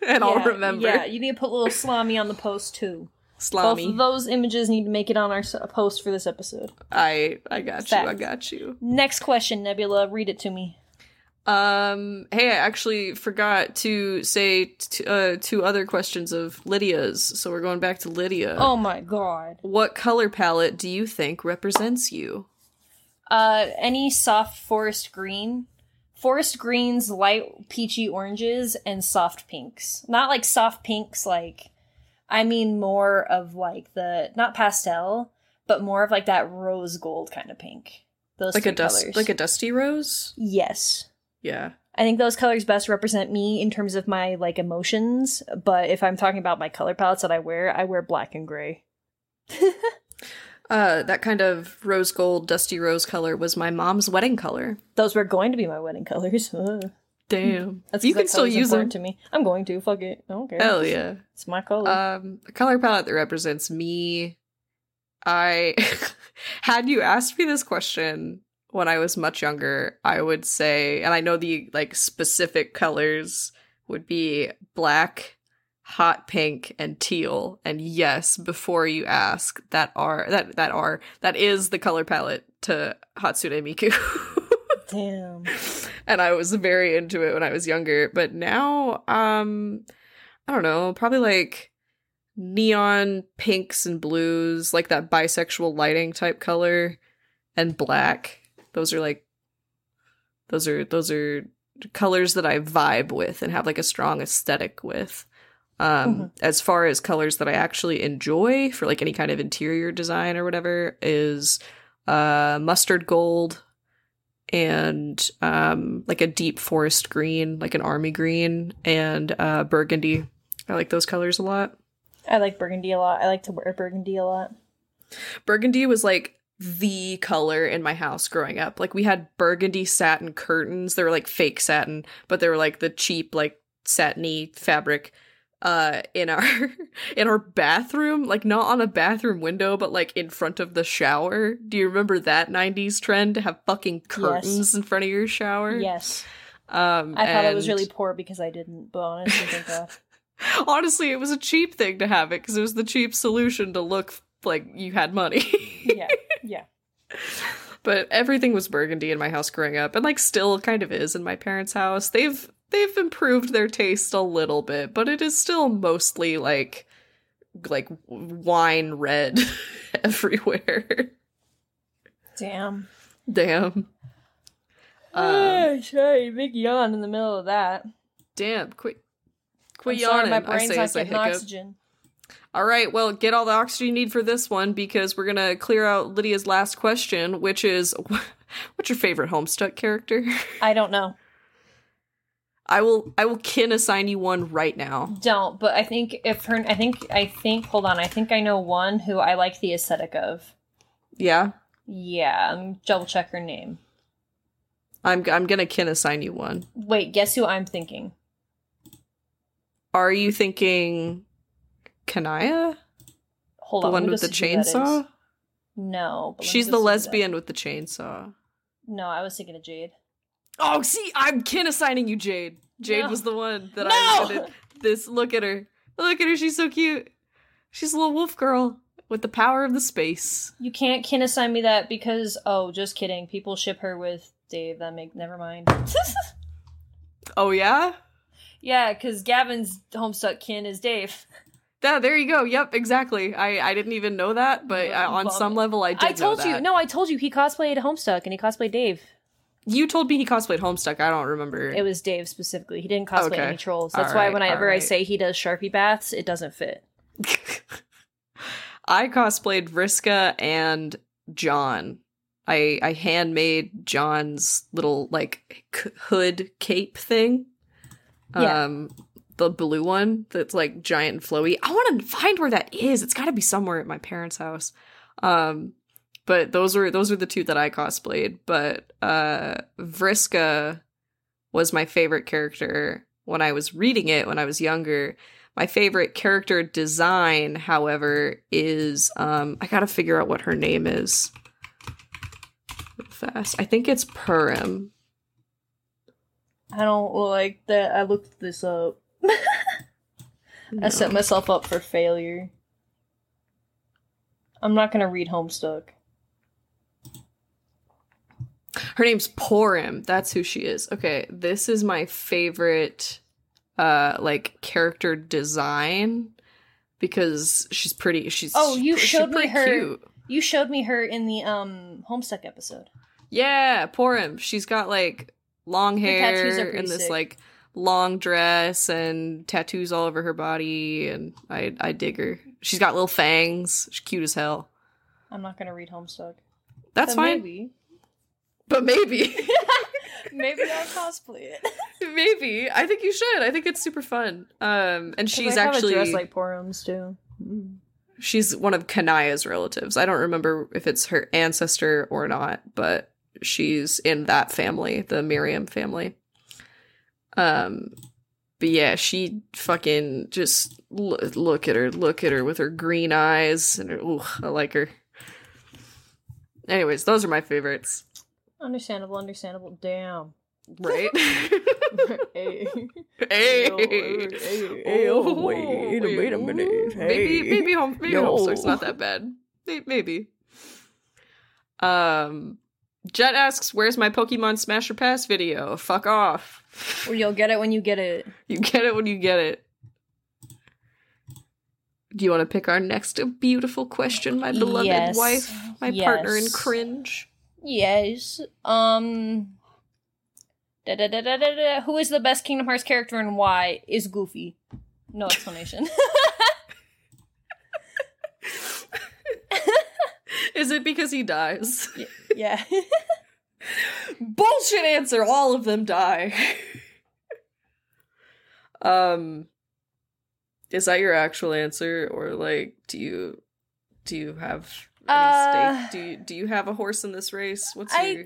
and I'll remember. Yeah, you need to put a little salami on the post too. Both of those images need to make it on our post for this episode. I I got you. I got you. Next question, Nebula. Read it to me. Um, hey, I actually forgot to say t- uh, two other questions of Lydia's, so we're going back to Lydia. Oh my god. What color palette do you think represents you? Uh, any soft forest green, forest greens, light peachy oranges, and soft pinks. Not like soft pinks, like I mean more of like the not pastel, but more of like that rose gold kind of pink. Those Like a dust, colors. like a dusty rose. yes. Yeah. I think those colors best represent me in terms of my like emotions. But if I'm talking about my color palettes that I wear, I wear black and gray. Uh, that kind of rose gold, dusty rose color was my mom's wedding color. Those were going to be my wedding colors. Ugh. Damn. That's you can still use them. to me. I'm going to fuck it. I don't care. Hell yeah. It's my color. Um, a color palette that represents me. I had you asked me this question when I was much younger, I would say, and I know the like specific colors would be black, hot pink, and teal. And yes, before you ask, that are that that are that is the color palette to Hatsune Miku. Damn. and I was very into it when I was younger. But now, um, I don't know, probably like neon pinks and blues, like that bisexual lighting type color, and black. Those are like, those are those are colors that I vibe with and have like a strong aesthetic with. Um, Mhm. as far as colors that I actually enjoy for like any kind of interior design or whatever is uh mustard gold and um like a deep forest green, like an army green and uh burgundy. I like those colors a lot. I like burgundy a lot. I like to wear burgundy a lot. Burgundy was like the color in my house growing up. Like we had burgundy satin curtains. They were like fake satin, but they were like the cheap like satiny fabric uh in our in our bathroom, like not on a bathroom window, but like in front of the shower. Do you remember that 90s trend to have fucking curtains in front of your shower? Yes. Um I thought it was really poor because I didn't, but honestly, thank God. Honestly, it was a cheap thing to have it because it was the cheap solution to look like you had money. Yeah. Yeah. but everything was burgundy in my house growing up and like still kind of is in my parents' house. They've they've improved their taste a little bit, but it is still mostly like like wine red everywhere. Damn. Damn. Um, oh, sorry, big yawn in the middle of that. damn, quit quit I'm sorry, yawning. my I brain's say not getting oxygen. All right, well, get all the oxygen you need for this one because we're gonna clear out Lydia's last question, which is, what's your favorite Homestuck character? I don't know. I will, I will kin assign you one right now. Don't, but I think if her, I think, I think, hold on, I think I know one who I like the aesthetic of. Yeah, Yeah, um, double check her name. I'm, I'm gonna kin assign you one. Wait, guess who I'm thinking? Are you thinking Kanaya, Hold the on, one with the see who that is. chainsaw? No. but let me She's the see who that- lesbian with the chainsaw. No, I was thinking of Jade. Oh, see, I'm kin assigning you Jade. Jade No. was the one that No! I wanted. This, look at her. Look at her. She's so cute. She's a little wolf girl with the power of the space. You can't kin assign me that because oh, just kidding. People ship her with Dave. That make never mind. Oh yeah. yeah, because Gavin's homestuck kin is Dave. Yeah, there you go. Yep, exactly. I I didn't even know that, but uh, on some level, I did. I told know you. No, I told you he cosplayed Homestuck and he cosplayed Dave. You told me he cosplayed Homestuck. I don't remember. It was Dave specifically. He didn't cosplay Okay. any trolls. That's All why right, whenever all I say he does Sharpie baths, it doesn't fit. I cosplayed Vriska and John. I I handmade John's little like c- hood cape thing. Yeah. Um the blue one that's like giant and flowy. I want to find where that is. It's got to be somewhere at my parents' house. Um but those were those were the two that I cosplayed, but uh Vriska was my favorite character when I was reading it when I was younger. My favorite character design, however, is um I gotta figure out what her name is. Fast. I think it's Porrim. I don't like that. I looked this up. I set myself up for failure. I'm not gonna read Homestuck. Her name's Porrim. That's who she is. Okay, this is my favorite uh like character design because she's pretty she's Oh, you she's showed me her- cute. You showed me her in the um Homestuck episode. Yeah, Porrim. She's got like long Her tattoos are hair and this sick. like long dress and tattoos all over her body and I I dig her. She's got little fangs. She's cute as hell. I'm not gonna read Homestuck. That's fine. Maybe. But maybe. maybe I'll cosplay it. maybe. I think you should. I think it's super fun. Um and she's actually a dress like Porums too. she's one of Kanaya's relatives. I don't remember if it's her ancestor or not, but she's in that family, the Maryam family. Um, but yeah, she fucking just lo- look at her, look at her with her green eyes, and her, ooh, I like her. Anyways, those are my favorites, Understandable, understandable. Damn. right? hey. hey, hey, oh, wait, wait a minute. Maybe, Hey. maybe home, maybe Yo. Homestuck's not that bad. May- Maybe. Um, Jet asks, "Where's my Pokemon Smash or Pass video?" Fuck off. You'll get it when you get it. You get it when you get it. Do you want to pick our next beautiful question, my beloved Yes. wife, my partner in Yes. cringe? Yes. Um. Da, da, da, da, da, da. Who is the best Kingdom Hearts character and why? Is Goofy. No explanation. Is it because he dies? yeah. Bullshit answer. All of them die. um, is that your actual answer, or like, do you do you have Uh, stake? Do you do you have a horse in this race? What's I your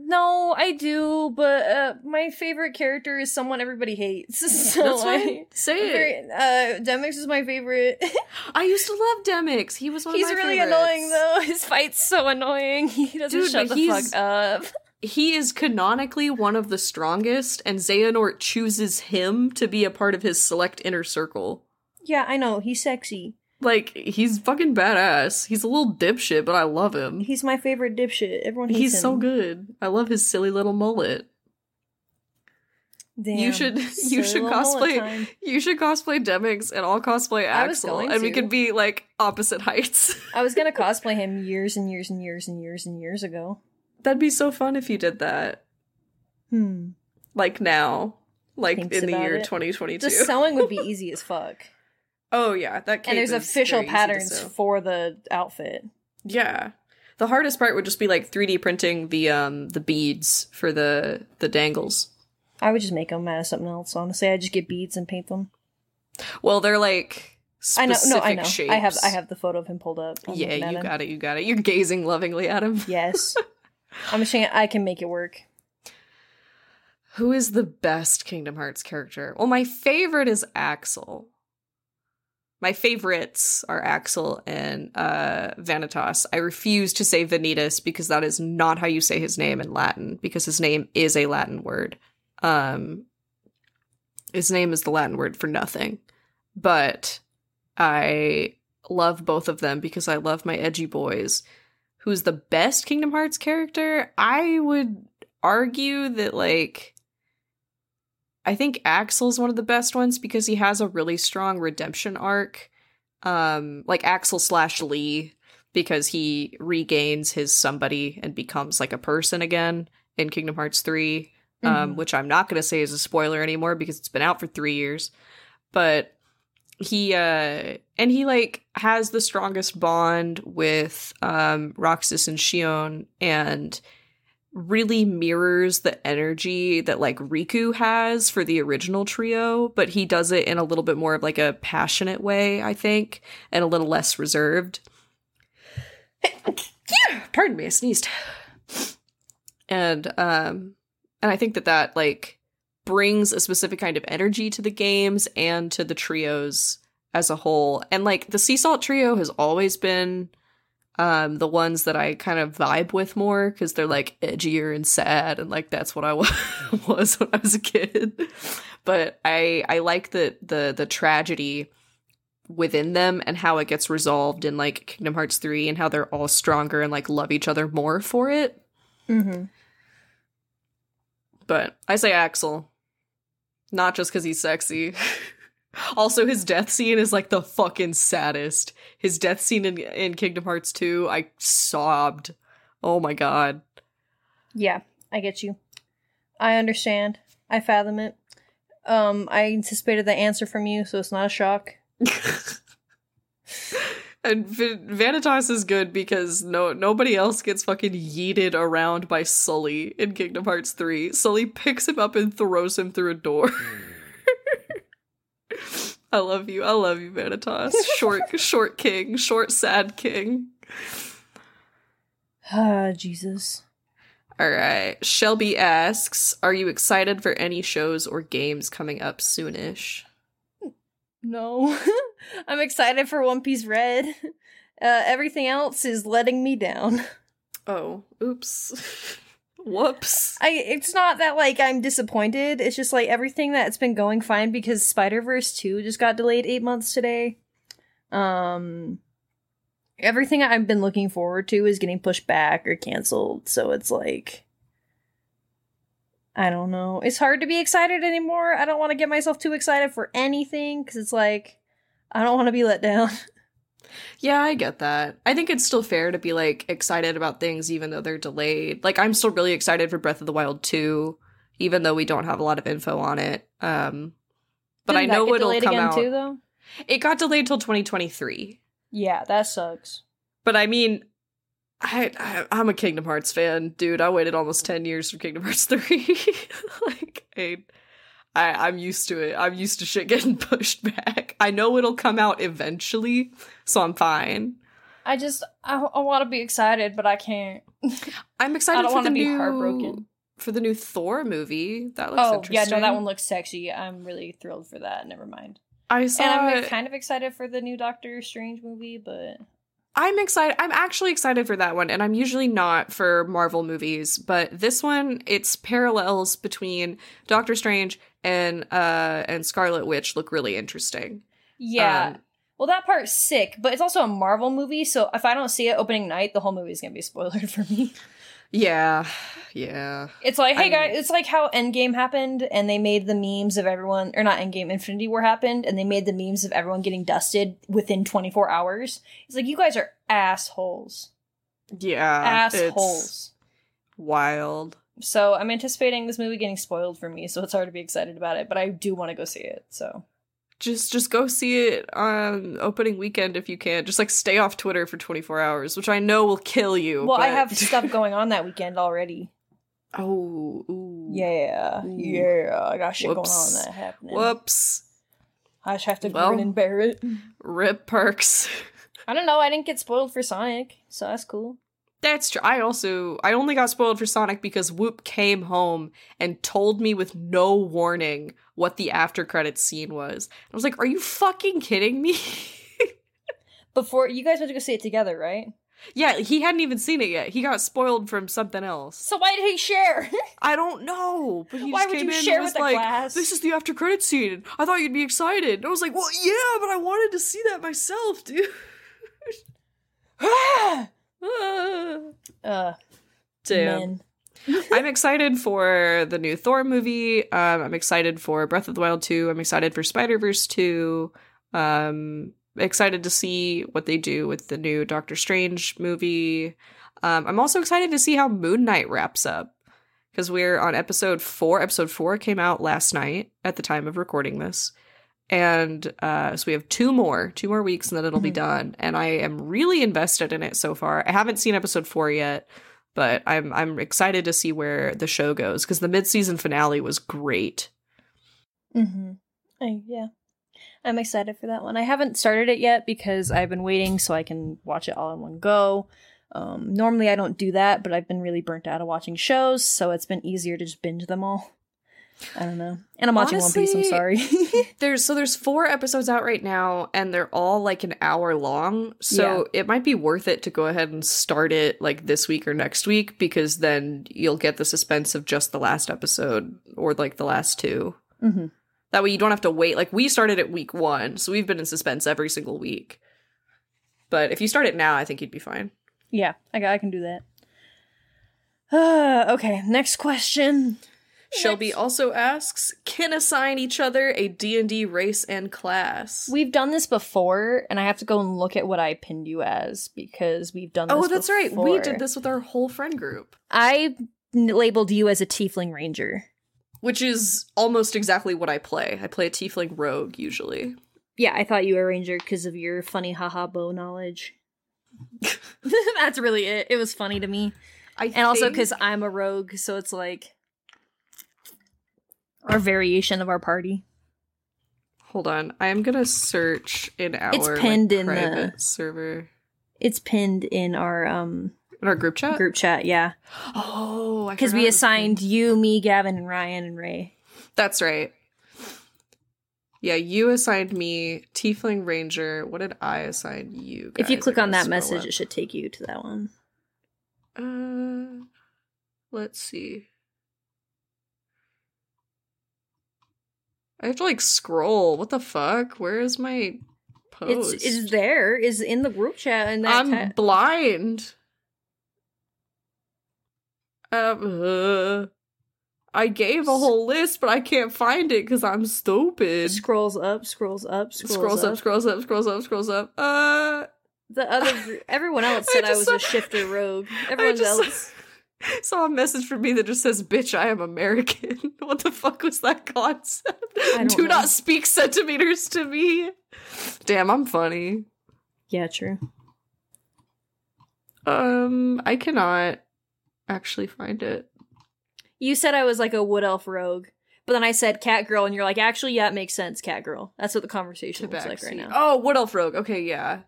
no, I do, but uh, my favorite character is someone everybody hates. So That's I-. Say it. Very- uh, Demyx is my favorite. I used to love Demyx. He was one He's of my really favorites. annoying though. His fight's so annoying. He doesn't Dude, shut the fuck up. He is canonically one of the strongest, and Xehanort chooses him to be a part of his select inner circle. Yeah, I know. He's sexy. Like, he's fucking badass. He's a little dipshit, but I love him. He's my favorite dipshit. Everyone hates He's him. so good. I love his silly little mullet. Damn. You should- you Silly should little mullet cosplay- time. You should cosplay Demyx and I'll cosplay I was Axel, going and we to. could be like opposite heights. I was gonna cosplay him years and years and years and years and years ago. That'd be so fun if you did that. Hmm. Like now. Like Thinks in the about year it. 2022. The sewing would be easy as fuck. Oh yeah, that cape and there's official patterns for the outfit. Yeah. The hardest part would just be like 3D printing the um the beads for the the dangles. I would just make them out of something else. Honestly, I just get beads and paint them. Well, they're like I know. specific No, I know. shapes. I have. I have the photo of him pulled up. I'm Yeah, you him. got it. You got it. You're gazing lovingly at him. Yes. I'm saying I can make it work. Who is the best Kingdom Hearts character? Well, my favorite is Axel. My favorites are Axel and uh, Vanitas. I refuse to say Vanitas because that is not how you say his name in Latin, because his name is a Latin word. Um, his name is the Latin word for nothing. But I love both of them because I love my edgy boys. Who's the best Kingdom Hearts character? I would argue that, like, I think Axel's one of the best ones because he has a really strong redemption arc. Um, like Axel slash Lea, because he regains his somebody and becomes like a person again in Kingdom Hearts 3. Um, Mhm. which I'm not gonna say is a spoiler anymore because it's been out for three years. But he uh and he like has the strongest bond with um Roxas and Xion and really mirrors the energy that like Riku has for the original trio, but he does it in a little bit more of like a passionate way, I think, and a little less reserved. Pardon me, I sneezed. And um and I think that that like brings a specific kind of energy to the games and to the trios as a whole. And like the Sea Salt trio has always been um the ones that I kind of vibe with more because they're like edgier and sad and like that's what I was when I was a kid. But I I like the the the tragedy within them and how it gets resolved in like Kingdom Hearts 3 and how they're all stronger and like love each other more for it. Mm-hmm. But I say Axel. Not just because he's sexy. also, his death scene is like the fucking saddest. His death scene in, in Kingdom Hearts 2, I sobbed. Oh my god. Yeah, I get you. I understand. I fathom it. Um, I anticipated the answer from you, so it's not a shock. and v- Vanitas is good because no nobody else gets fucking yeeted around by Sulley in Kingdom Hearts 3. Sulley picks him up and throws him through a door. I love you. I love you, Vanitas. Short short king, short sad king. Ah, Jesus. All right. Shelby asks, "Are you excited for any shows or games coming up soonish?" No. I'm excited for One Piece Red. Uh, everything else is letting me down. Oh, oops. Whoops. I it's not that like I'm disappointed. It's just like everything that's been going fine because Spider-Verse 2 just got delayed 8 months today. Um everything I've been looking forward to is getting pushed back or canceled. So it's like I don't know. It's hard to be excited anymore. I don't want to get myself too excited for anything cuz it's like I don't want to be let down. Yeah, I get that. I think it's still fair to be like excited about things even though they're delayed. Like I'm still really excited for Breath of the Wild 2 even though we don't have a lot of info on it. Um but Didn't I know it'll come again out. too though. It got delayed till 2023. Yeah, that sucks. But I mean I, I I'm a Kingdom Hearts fan, dude. I waited almost 10 years for Kingdom Hearts 3. like I I, I'm used to it. I'm used to shit getting pushed back. I know it'll come out eventually, so I'm fine. I just I, I want to be excited, but I can't. I'm excited I don't want to be new heartbroken. for the new Thor movie. That looks Oh interesting. yeah, no, that one looks sexy. I'm really thrilled for that. Never mind. I saw. and I'm it. kind of excited for the new Doctor Strange movie, but I'm excited. I'm actually excited for that one, and I'm usually not for Marvel movies, but this one, its parallels between Doctor Strange and uh and Scarlet Witch look really interesting. yeah. Um, well, that part's sick, but it's also a Marvel movie, so if I don't see it opening night, the whole movie is gonna be spoiled for me. Yeah, yeah. It's like, hey I'm- guys, it's like how Endgame happened, and they made the memes of everyone, or not Endgame, Infinity War happened, and they made the memes of everyone getting dusted within 24 hours. It's like you guys are assholes, Yeah, assholes. wild. So I'm anticipating this movie getting spoiled for me, so it's hard to be excited about it. But I do want to go see it. So Just just go see it on opening weekend if you can. Just like stay off Twitter for 24 hours, which I know will kill you. well, I have stuff going on that weekend already. oh, ooh. Yeah, Ooh. yeah, I got shit Whoops. going on that happening. Whoops. I just have to Well- grin and bear it. Rip perks. I don't know. I didn't get spoiled for Sonic, so that's cool. That's true. I also I only got spoiled for Sonic because Whoop came home and told me with no warning what the after credits scene was. I was like, "Are you fucking kidding me?" Before you guys went to go see it together, right? yeah, he hadn't even seen it yet. He got spoiled from something else. So why did he share? I don't know, but he Why would came you in share with the like, class? "This is the after credit scene. I thought you'd be excited." And I was like, "Well, yeah, but I wanted to see that myself, dude." uh, Damn. men. I'm excited for the new Thor movie. Um, I'm excited for Breath of the Wild 2. I'm excited for Spider Verse 2. Um, excited to see what they do with the new Doctor Strange movie. Um, I'm also excited to see how Moon Knight wraps up because we're on episode four. Episode four came out last night at the time of recording this. And uh, so we have two more, two more weeks, and then it'll be Mhm. done. And I am really invested in it so far. I haven't seen episode four yet, but I'm I'm excited to see where the show goes because the mid season finale was great. Mm-hmm. I, yeah. I'm excited for that one. I haven't started it yet because I've been waiting so I can watch it all in one go. Um, normally I don't do that, but I've been really burnt out of watching shows, so it's been easier to just binge them all. I don't know. And I'm watching One Piece, I'm sorry. There's so there's four episodes out right now, and they're all like an hour long. So it might be worth it to go ahead and start it like this week or next week because then you'll get the suspense of just the last episode or like the last two. hmm That way you don't have to wait. Like we started at week one, so we've been in suspense every single week. But if you start it now, I think you'd be fine. Yeah, I, I can do that. Uh, okay, next question. Shelby also asks, can assign each other a D&D race and class. We've done this before, and I have to go and look at what I pinned you as because we've done oh, this oh, that's right. We did this with our whole friend group, I labeled you as a tiefling ranger. which is almost exactly what I play. I play a tiefling rogue usually. Yeah, I thought you were a ranger because of your funny haha bow knowledge. That's really it. It was funny to me. I And also because I'm a rogue, so it's like our variation of our party. hold on, I am gonna search in our It's like, pinned in the- server It's pinned in our um in our group chat. group chat, yeah. Oh, Because we assigned you, me, Gavin, and Ryan and Ray. That's right. Yeah, you assigned me Tiefling Ranger. What did I assign you? if you click on that message, it should take you to that one. Uh, let's see. I have to like scroll. What the fuck? Where is my post? It's it's there. Is in the group chat and I'm blind. Um, uh, I gave a whole list, but I can't find it because I'm stupid. scrolls up, scrolls up, scrolls, up. Scrolls up, scrolls up, scrolls up, scrolls up. Uh, The other everyone else said I, just was saw- a shifter rogue. I Everyone else. saw a message from me that just says, "Bitch, I am American." what the fuck was that concept? don't know. not speak centimeters to me. Damn, I'm funny. Yeah, true. Um, I cannot actually find it. You said I was like a wood elf rogue, but then I said cat girl, and you're like, actually, yeah, it makes sense, cat girl. That's what the conversation looks like right now. Oh, Wood Elf Rogue. Okay, yeah.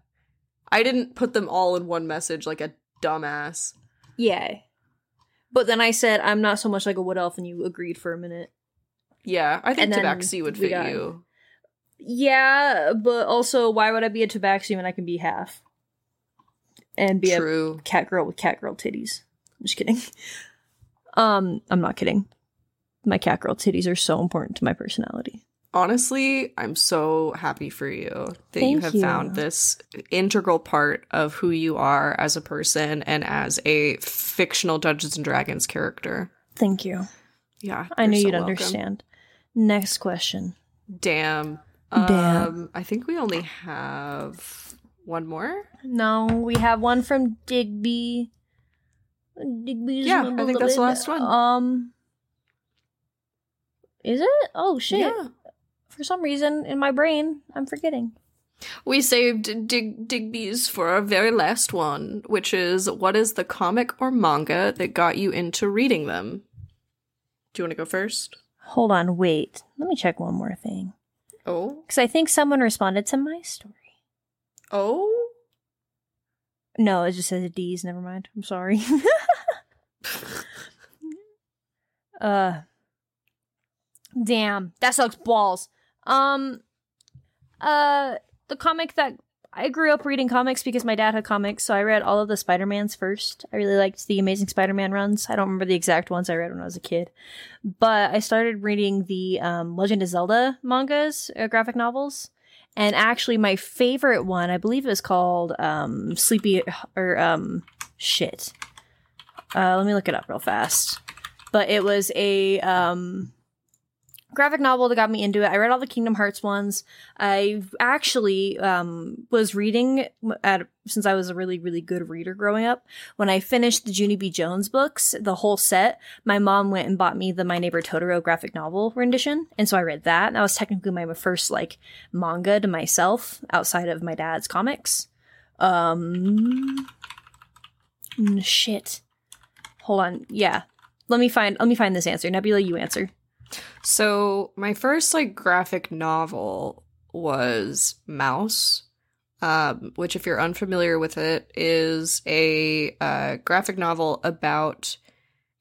I didn't put them all in one message like a dumbass. Yeah. But then I said I'm not so much like a wood elf, and you agreed for a minute. Yeah, I think Tabaxi would fit got- you. Yeah, but also, why would I be a tabaxi when I can be half? And be a True. cat girl with cat girl titties. I'm just kidding. Um, I'm not kidding. My cat girl titties are so important to my personality. Honestly, I'm so happy for you that you have you. found this integral part of who you are as a person and as a fictional Dungeons and Dragons character. Thank you. Yeah. I knew so you'd welcome. understand. Next question. Damn. Damn. Um, I think we only have one more. No, we have one from Digby. Digby's Yeah, I think that's the last one. Um, is it? Oh shit! Yeah. For some reason, in my brain, I'm forgetting. We saved Dig Digby's for our very last one, which is what is the comic or manga that got you into reading them? Do you want to go first? Hold on, wait. Let me check one more thing. Oh. Because I think someone responded to my story. Oh? No, it just says D's. Never mind. I'm sorry. uh, damn, that sucks balls. Um, uh, the comic that I grew up reading comics because my dad had comics, so I read all of the Spider Mans first. I really liked the Amazing Spider Man runs. I don't remember the exact ones I read when I was a kid, but I started reading the um, Legend of Zelda mangas, uh, graphic novels. And actually, my favorite one, I believe, was called um, Sleepy or um, shit. Uh, let me look it up real fast. But it was a um, graphic novel that got me into it. I read all the Kingdom Hearts ones. I actually um, was reading at since I was a really really good reader growing up. When I finished the Junie B. Jones books, the whole set, my mom went and bought me the My Neighbor Totoro graphic novel rendition, and so I read that. That was technically my first like manga to myself outside of my dad's comics. Um, shit. Hold on. Yeah. Let me find let me find this answer. Nebula, you answer. So my first like graphic novel was Maus, um, which, if you're unfamiliar with it, is a uh, graphic novel about.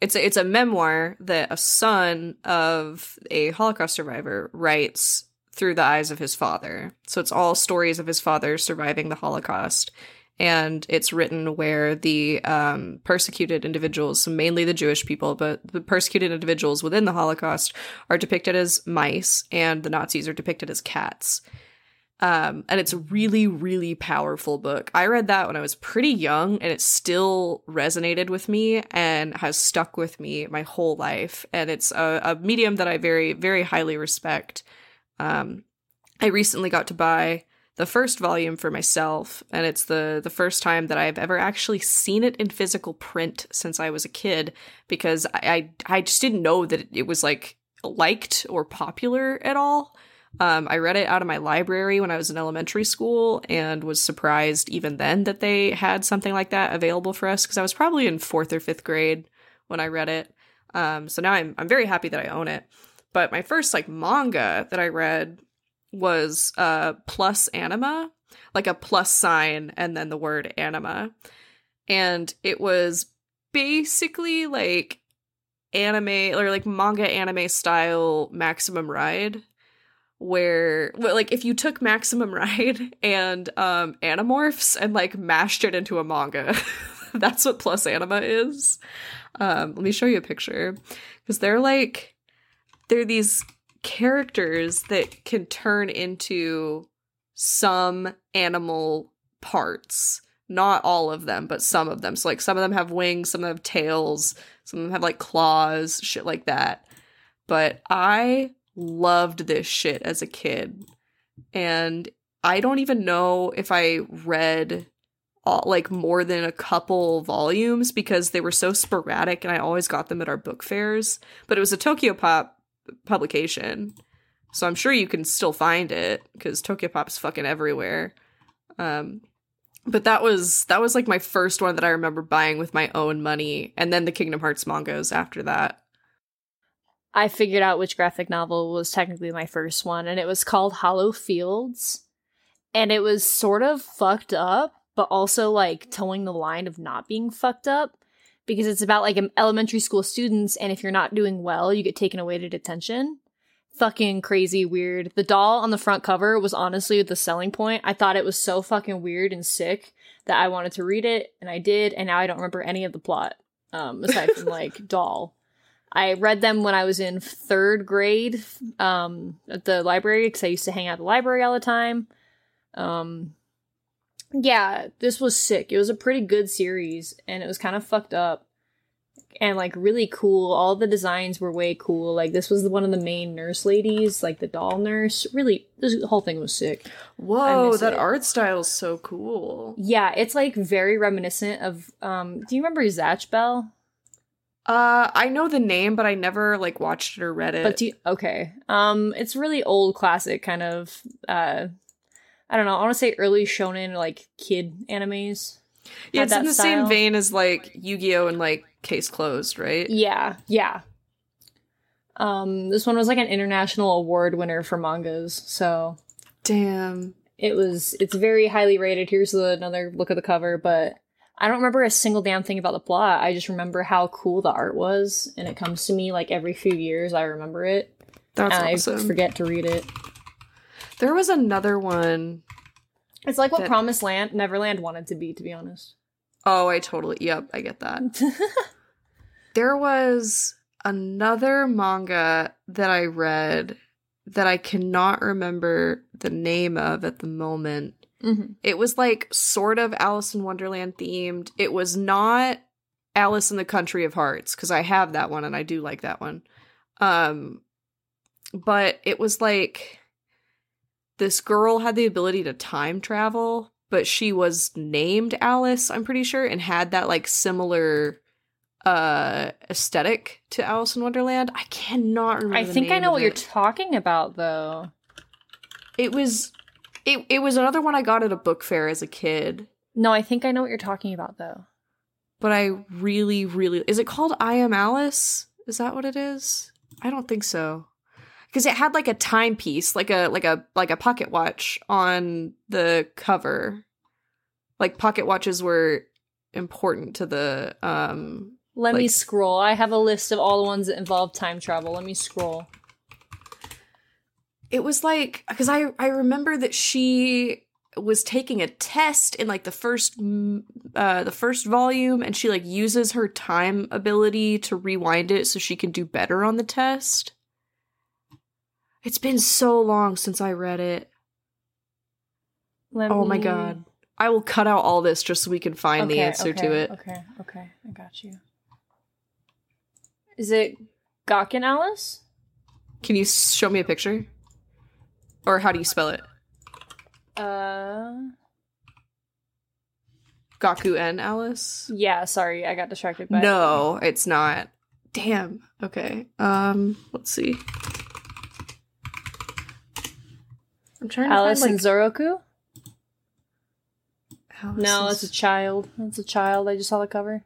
It's a, it's a memoir that a son of a Holocaust survivor writes through the eyes of his father. So it's all stories of his father surviving the Holocaust and it's written where the um, persecuted individuals, mainly the Jewish people, but the persecuted individuals within the Holocaust are depicted as mice, and the Nazis are depicted as cats. Um, and it's a really, really powerful book. I read that when I was pretty young, and it still resonated with me and has stuck with me my whole life. And it's a, a medium that I very, very highly respect. Um, I recently got to buy the first volume for myself, and it's the the first time that I've ever actually seen it in physical print since I was a kid because I I, I just didn't know that it was like liked or popular at all. Um, I read it out of my library when I was in elementary school and was surprised even then that they had something like that available for us because I was probably in fourth or fifth grade when I read it. Um, so now I'm I'm very happy that I own it. But my first like manga that I read was uh plus anima, like a plus sign and then the word anima. And it was basically like anime or like manga anime style maximum ride where well, like if you took maximum ride and um animorphs and like mashed it into a manga that's what plus anima is um let me show you a picture because they're like they're these characters that can turn into some animal parts. Not all of them, but some of them. So, like, some of them have wings, some of them have tails, some of them have like claws, shit like that. But I loved this shit as a kid. And I don't even know if I read all, like more than a couple volumes because they were so sporadic and I always got them at our book fairs. But it was a Tokyopop publication. So I'm sure you can still find it because Tokyopop's fucking everywhere. Um, but that was that was like my first one that I remember buying with my own money, and then the Kingdom Hearts mangas after that. I figured out which graphic novel was technically my first one, and it was called Hollow Fields, and it was sort of fucked up, but also like towing the line of not being fucked up because it's about like elementary school students, and if you're not doing well, you get taken away to detention. Fucking crazy weird. The doll on the front cover was honestly the selling point. I thought it was so fucking weird and sick that I wanted to read it, and I did, and now I don't remember any of the plot, um, aside from like doll. I read them when I was in third grade um, at the library because I used to hang out at the library all the time. Um, yeah, this was sick. It was a pretty good series, and it was kind of fucked up and like really cool. All the designs were way cool. Like this was one of the main nurse ladies, like the doll nurse. Really, this whole thing was sick. Whoa, that it. art style is so cool. Yeah, it's like very reminiscent of. um Do you remember Zatch Bell? Uh, I know the name, but I never like watched it or read it. But do you, okay, um, it's really old classic kind of uh I don't know. I want to say early shonen like kid animes. Yeah, it's in the style. same vein as like Yu-Gi-Oh and like Case Closed, right? Yeah, yeah. Um, this one was like an international award winner for mangas, so damn. It was. It's very highly rated. Here's the, another look at the cover, but I don't remember a single damn thing about the plot. I just remember how cool the art was, and it comes to me like every few years. I remember it, That's and awesome. I forget to read it. There was another one. It's like what That- Promised Land, Neverland wanted to be, to be honest. Oh, I totally. Yep, I get that. There was another manga that I read that I cannot remember the name of at the moment. Mhm. It was like sort of Alice in Wonderland themed. It was not Alice in the Country of Hearts because I have that one and I do like that one. Um but it was like this girl had the ability to time travel, but she was named Alice, I'm pretty sure, and had that like similar uh aesthetic to Alice in Wonderland. I cannot remember. I think I know what you're talking about, though. it was it, it was another one I got at a book fair as a kid. No, I think I know what you're talking about, though. but I really, really is it called I Am Alice? Is that what it is? I don't think so. Because it had like a timepiece, like a like a like a pocket watch on the cover. Like pocket watches were important to the um Let me scroll. I have a list of all the ones that involve time travel. Let me scroll. it was like because I I remember that she was taking a test in like the first uh the first volume and she like uses her time ability to rewind it so she can do better on the test. It's been so long since I read it. Let Oh my god. I will cut out all this just so we can find the Okay, answer to it. Okay, okay, I got you. Is it Gakuen Alice? Can you show me a picture? Or how do you spell it? Uh, Gakuen Alice? yeah. Sorry, I got distracted. by No, it's not. Damn. Okay. Um, let's see. I'm trying to Alice find and like Zoroku. Alice No, it's a child. It's a child. I just saw the cover.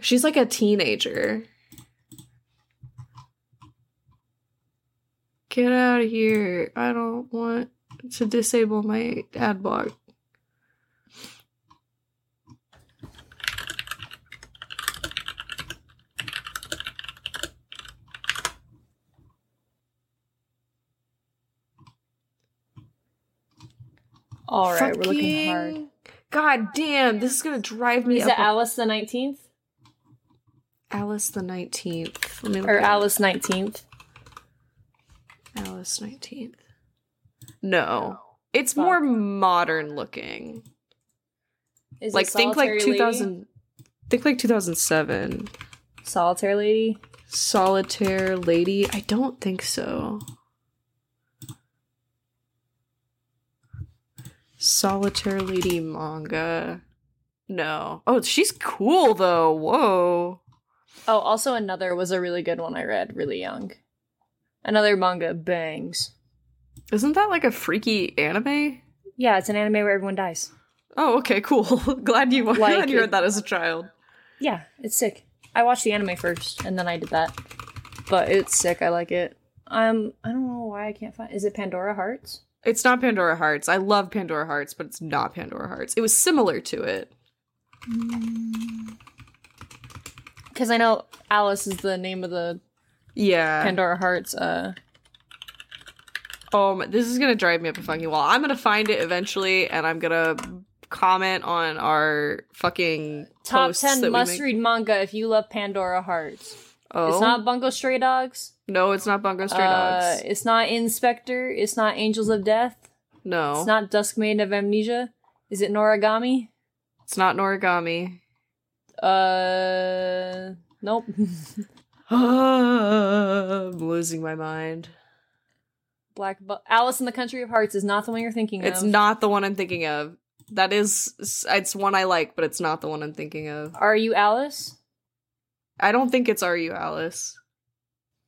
She's like a teenager. Get out of here. I don't want to disable my ad block. All right, we're looking hard. God damn, this is gonna drive me up. Is up. it Alice the Nineteenth Alice the Nineteenth. Let me look or. Alice Nineteenth? Alice Nineteenth. No, it's Fuck. more modern looking. Is like it think like Solitary two Lady? thousand. Think like two thousand seven. Solitaire Lady. Solitaire Lady. I don't think so. Solitaire Lady manga. No. Oh, she's cool though. Whoa. Oh, also another was a really good one I read really young. Another manga bangs. Isn't that like a freaky anime? Yeah, it's an anime where everyone dies. Oh, okay, cool. glad you Like glad you read that as a child. Yeah, it's sick. I watched the anime first, and then I did that. But it's sick. I like it. Um, I don't know why I can't find. Is it Pandora Hearts? It's not Pandora Hearts. I love Pandora Hearts, but it's not Pandora Hearts. It was similar to it. Because I know Alice is the name of the Yeah. Pandora Hearts. Uh, Oh, my, this is gonna drive me up a fucking wall. I'm gonna find it eventually, and I'm gonna comment on our fucking top ten must read manga if you love Pandora Hearts. Oh, It's not Bungo Stray Dogs. no, it's not Bungo Stray Uh, Dogs. it's not Inspector. It's not Angels of Death. No, It's not Dusk Maiden of Amnesia. Is it Noragami? It's not Noragami. Uh, nope. I'm losing my mind. Black Bu- Alice in the Country of Hearts is not the one you're thinking It's of. It's not the one I'm thinking of. That is, it's one I like, but it's not the one I'm thinking of. Are you Alice? I don't think it's Are You Alice.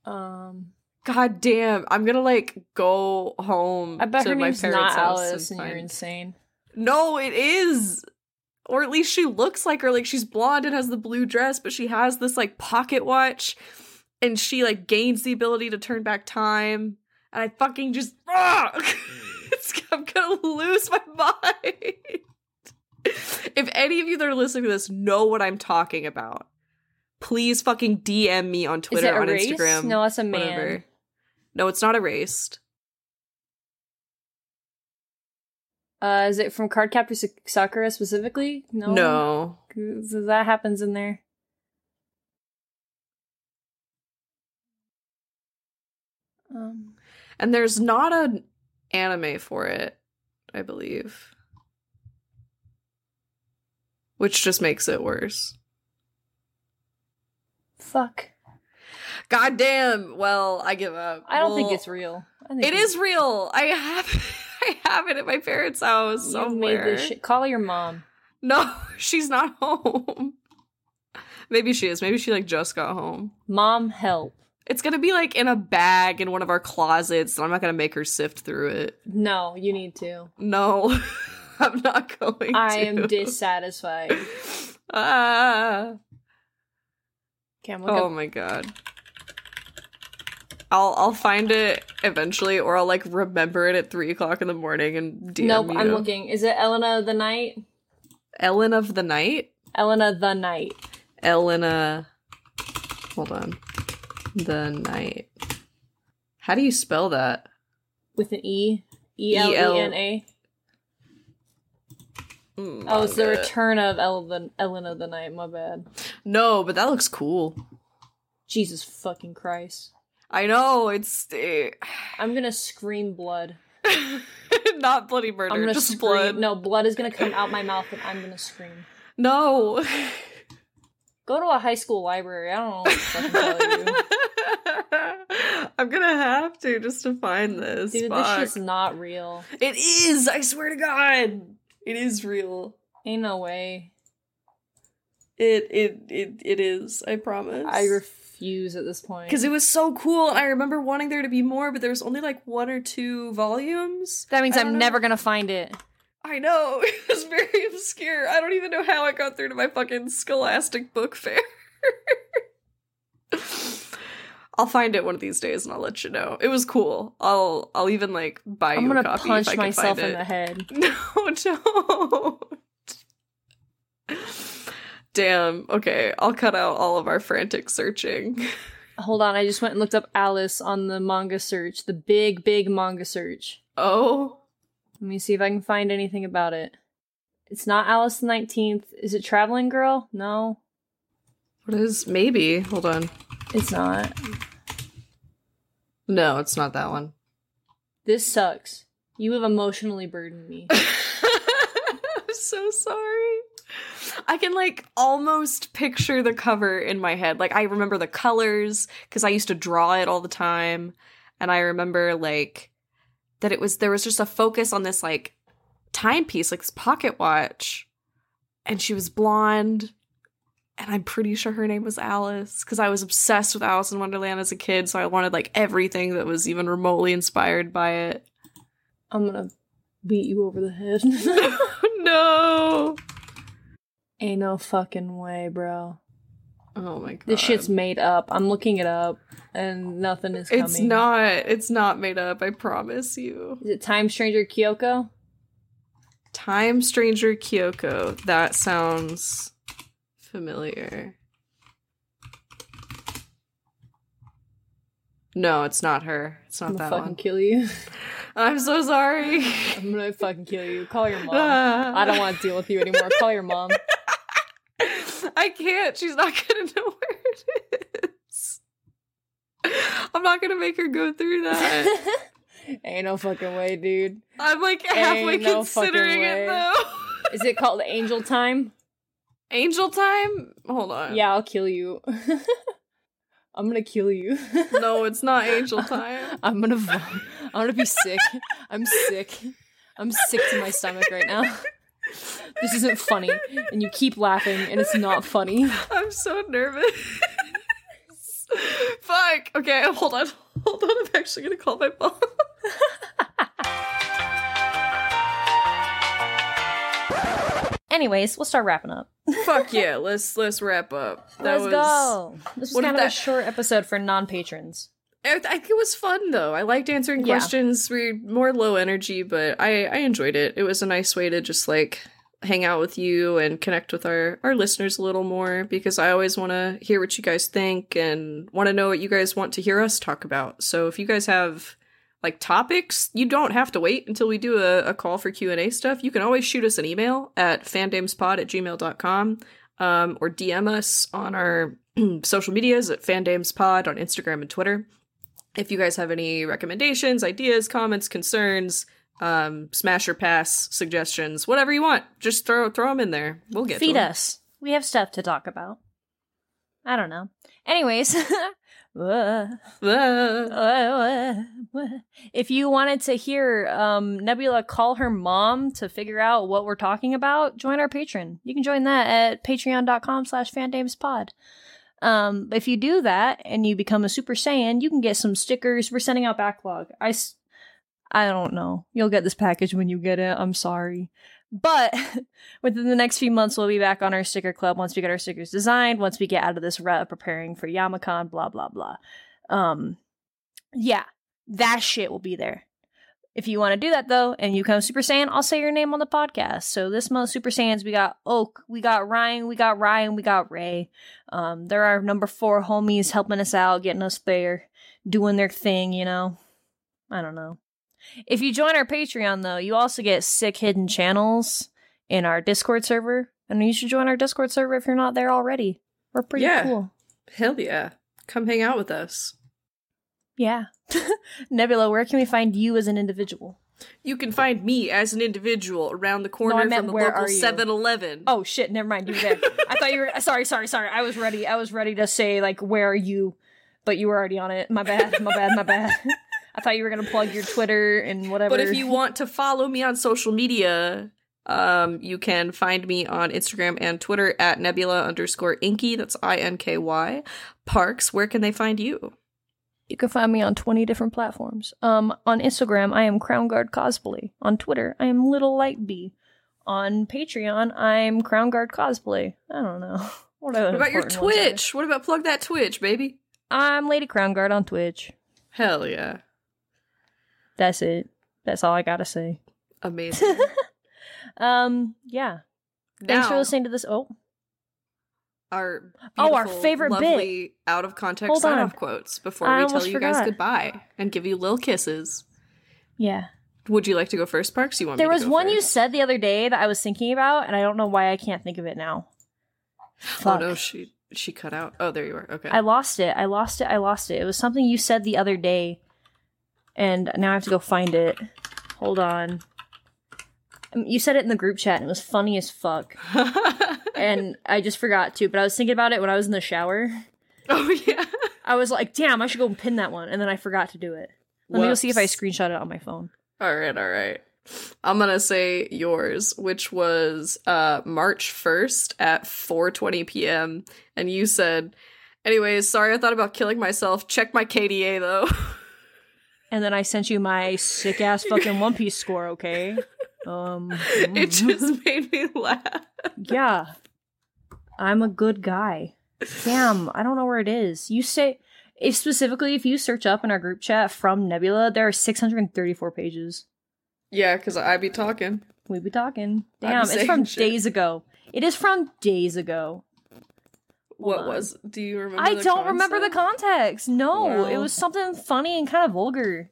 Um, God damn, I'm gonna like go home. I bet to her my name's parents' not house Alice, and and you're insane. No, it is. Or at least she looks like her. Like she's blonde and has the blue dress, but she has this like pocket watch and she like gains the ability to turn back time. And I fucking just ah! I'm gonna lose my mind. if any of you that are listening to this know what I'm talking about, please fucking DM me on Twitter, it on erased? Instagram. No, that's a man. whatever. No, it's not erased. Uh, is it from Cardcaptor Sa- Sakura specifically? No. No. that happens in there. Um, And there's not an anime for it, I believe. Which just makes it worse. Fuck. God damn. Well, I give up. I don't think it's real. Think It is real. I have I have it at my parents' house You somewhere. made this shit. Call your mom. No, she's not home. Maybe she is. Maybe she like just got home. Mom, help. It's gonna be like in a bag in one of our closets, and I'm not gonna make her sift through it. No, you need to. No, I'm not going. I to. am dissatisfied. ah. I'm Oh looking. my god. I'll I'll find it eventually, or I'll like remember it at three o'clock in the morning and DM nope, you. I'm looking. Is it Elena of the Night? Ellen of the Night. Elena the Night. Elena. Hold on. The Night. How do you spell that? With an E. E L E N A. Mm, Oh, it's the manga. return of Ellen, the, Elena the Night. My bad. No, but that looks cool. Jesus fucking Christ. I know it's eh, I'm gonna scream blood. not bloody murder, I'm gonna just scream. blood. No, blood is gonna come out my mouth and I'm gonna scream. No. Go to a high school library. I don't know what to tell you. I'm gonna have to just to find this. Dude, Fuck. this shit's not real. It is. I swear to God, it is real. Ain't no way. It it it it is. I promise. I refuse at this point. because it was so cool. and I remember wanting there to be more, but there was only like one or two volumes. that means I'm know. never gonna find it. I know it was very obscure. I don't even know how I got through to my fucking Scholastic book fair. I'll find it one of these days and I'll let you know. It was cool. I'll I'll even like buy I'm you a copy gonna copy punch if I can myself in the head. No, don't. Damn. Okay, I'll cut out all of our frantic searching. Hold on, I just went and looked up Alice on the manga search, the big, big manga search. Oh, Let me see if I can find anything about it. It's not Alice the 19th. Is it Traveling Girl? No, what is maybe? Hold on. It's not. No, it's not that one. This sucks. You have emotionally burdened me. I'm so sorry. I can like almost picture the cover in my head. Like I remember the colors because I used to draw it all the time, and I remember like that it was there was just a focus on this like timepiece, like this pocket watch, and she was blonde. And I'm pretty sure her name was Alice because I was obsessed with Alice in Wonderland as a kid, so I wanted like everything that was even remotely inspired by it. I'm gonna beat you over the head. no. Ain't no fucking way, bro. Oh my god. This shit's made up. I'm looking it up, and nothing is coming. It's not. It's not made up. I promise you. Is it Time Stranger Kyoko? Time Stranger Kyoko. That sounds familiar. No, it's not her. It's not I'm gonna that fucking one. kill you. I'm so sorry. I'm gonna fucking kill you. Call your mom. I don't want to deal with you anymore. Call your mom. I can't. She's not gonna know where it is. I'm not gonna make her go through that. Ain't no fucking way, dude. I'm like halfway Ain't considering it though. Is it called Angel Time? Angel time? Hold on. Yeah, I'll kill you. I'm gonna kill you. No, it's not angel time. I'm gonna vom- I'm gonna be sick. I'm sick. I'm sick to my stomach right now. This isn't funny, and you keep laughing, and it's not funny. I'm so nervous. Fuck. Okay, hold on. Hold on. I'm actually gonna call my mom. Anyways, we'll start wrapping up. Fuck yeah. Let's let's wrap up. That Let's was, go. This was kind of a short episode for non-patrons. I, I think it was fun though. I liked answering Yeah. questions. We're more low energy, but I I enjoyed it. It was a nice way to just like hang out with you and connect with our our listeners a little more because I always want to hear what you guys think and want to know what you guys want to hear us talk about. So if you guys have like topics, you don't have to wait until we do a, a call for Q&A stuff. You can always shoot us an email at fandamespod at gmail.com um, or DM us on our social medias at fandamespod on Instagram and Twitter. If you guys have any recommendations, ideas, comments, concerns, um, smash or pass suggestions, whatever you want, just throw throw them in there. We'll get Feed us. We have stuff to talk about. I don't know. Anyways. if you wanted to hear um, Nebula call her mom to figure out what we're talking about, join our patron. You can join that at patreon.com slash fandamespod. Um, if you do that and you become a Super Saiyan, you can get some stickers. We're sending out backlog. I, I don't know. You'll get this package when you get it. I'm sorry. But within the next few months, we'll be back on our sticker club once we get our stickers designed, once we get out of this rut of preparing for Yamacon, blah, blah, blah. Um, yeah, that shit will be there. If you want to do that though, and you come Super Saiyan, I'll say your name on the podcast. So this month, Super Saiyans, we got Oak, we got Ryan, we got Ryan, we got Ray. Um, there are number four homies helping us out, getting us there, doing their thing, you know. I don't know. If you join our Patreon though, you also get sick hidden channels in our Discord server. And you should join our Discord server if you're not there already. We're pretty Yeah. cool. Hell yeah. Come hang out with us. Yeah. Nebula, where can we find you as an individual? You can find me as an individual around the corner meant from the local are 7-Eleven. Oh shit, never mind. You there. I thought you were sorry, sorry, sorry. I was ready. I was ready to say like where are you? But you were already on it. My bad, my bad, my bad. I thought you were gonna plug your Twitter and whatever. But if you want to follow me on social media, um, you can find me on Instagram and Twitter at nebula underscore inky. That's I N K Y. Parks, where can they find you? You can find me on 20 different platforms. Um, on Instagram, I am Crown Guard Cosplay. On Twitter, I am Little Light Bee. On Patreon, I'm Crown Guard Cosplay. I don't know. What, What about your Twitch? What about plug that Twitch, baby? I'm Lady Crown Guard on Twitch. Hell yeah. That's it. That's all I gotta say. Amazing. Um, yeah. Thanks for listening to this. Oh, Our Oh, our favorite bit. lovely out of context Hold sign off quotes before I we tell you guys goodbye and give you little kisses. yeah. Would you like to go first, Parks? You want There me to was one you said the other day that I was thinking about, and I don't know why I can't think of it now. Oh no, she she cut out. Oh, there you are. Okay. I lost it. I lost it. I lost it. It was something you said the other day, and now I have to go find it. Hold on. Um, You said it in the group chat, and it was funny as fuck. And I just forgot to, but I was thinking about it when I was in the shower. oh yeah. I was like, damn, I should go and pin that one, and then I forgot to do it. Let me go see if I screenshot it on my phone. All right, all right. I'm gonna say yours, which was uh March 1st at 4:20 p.m. And you said, "Anyways, sorry, I thought about killing myself. Check my KDA though." And then I sent you my sick ass fucking One Piece score, okay? Um, it just made me laugh. yeah. I'm a good guy. Damn, I don't know where it is. You say if specifically if you search up in our group chat from Nebula, there are 634 pages. Yeah, because I be talking. We be talking. I be Damn, it's from shit. days ago. It is from days ago. What on. was? Do you remember? I don't remember the context. No, it was something funny and kind of vulgar.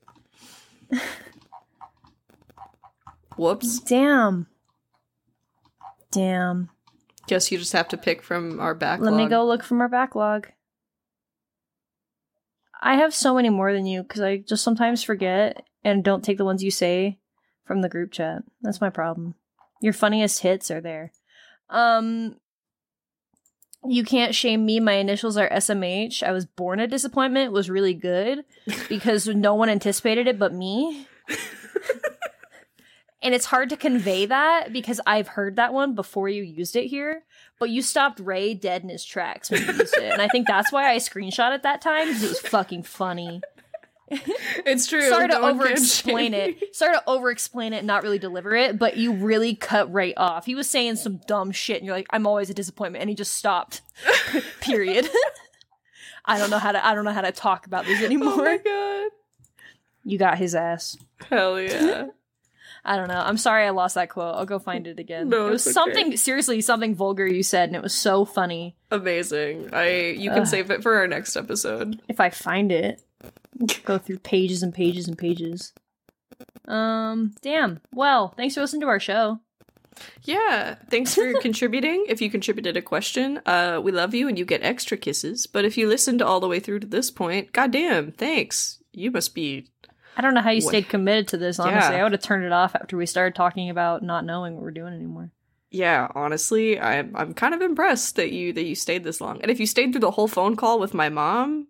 Whoops. Damn. Damn. Guess you just have to pick from our backlog. Let me go look from our backlog. I have so many more than you because I just sometimes forget and don't take the ones you say from the group chat. That's my problem. Your funniest hits are there. Um, you can't shame me. My initials are SMH. I was born a disappointment. Was really good because no one anticipated it but me. and it's hard to convey that because I've heard that one before you used it here. But you stopped Ray dead in his tracks when you used it, and I think that's why I screenshot it that time because it was fucking funny. It's true. Sorry to no over explain it. Sorry to over explain it and not really deliver it, but you really cut right off. He was saying some dumb shit, and you're like, "I'm always a disappointment," and he just stopped. Period. I don't know how to. I don't know how to talk about this Oh anymore. my god. you got his ass. Hell yeah. I don't know. I'm sorry I lost that quote. I'll go find it again. No, it was okay. something seriously something vulgar you said, and it was so funny. Amazing. I you can Ugh. save it for our next episode. If I find it, go through pages and pages and pages. Um, damn. Well, thanks for listening to our show. Yeah. Thanks for contributing. If you contributed a question, uh, we love you and you get extra kisses. But if you listened all the way through to this point, goddamn, thanks. You must be I don't know how you Wha- stayed committed to this. Honestly, Yeah. I would have turned it off after we started talking about not knowing what we're doing anymore. Yeah, honestly, I'm I'm kind of impressed that you that you stayed this long. And if you stayed through the whole phone call with my mom,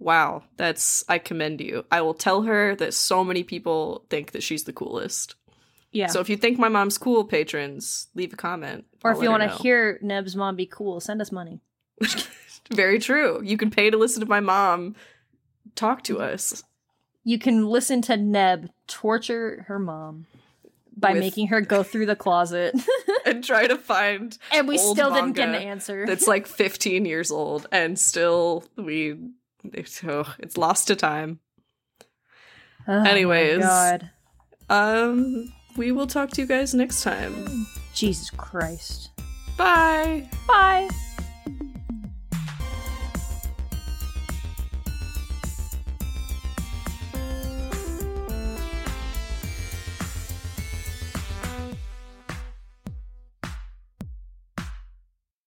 wow, that's I commend you. I will tell her that so many people think that she's the coolest. Yeah. So if you think my mom's cool, patrons, leave a comment. or I'll if you want to hear Neb's mom be cool, send us money. Very true. You can pay to listen to my mom talk to mm-hmm. us. You can listen to Neb torture her mom by With- making her go through the closet, and try to find and we still didn't get an answer. that's like 15 years old and still we it's, oh, it's lost to time. Oh anyways. God, Um we will talk to you guys next time. Jesus Christ! Bye. Bye.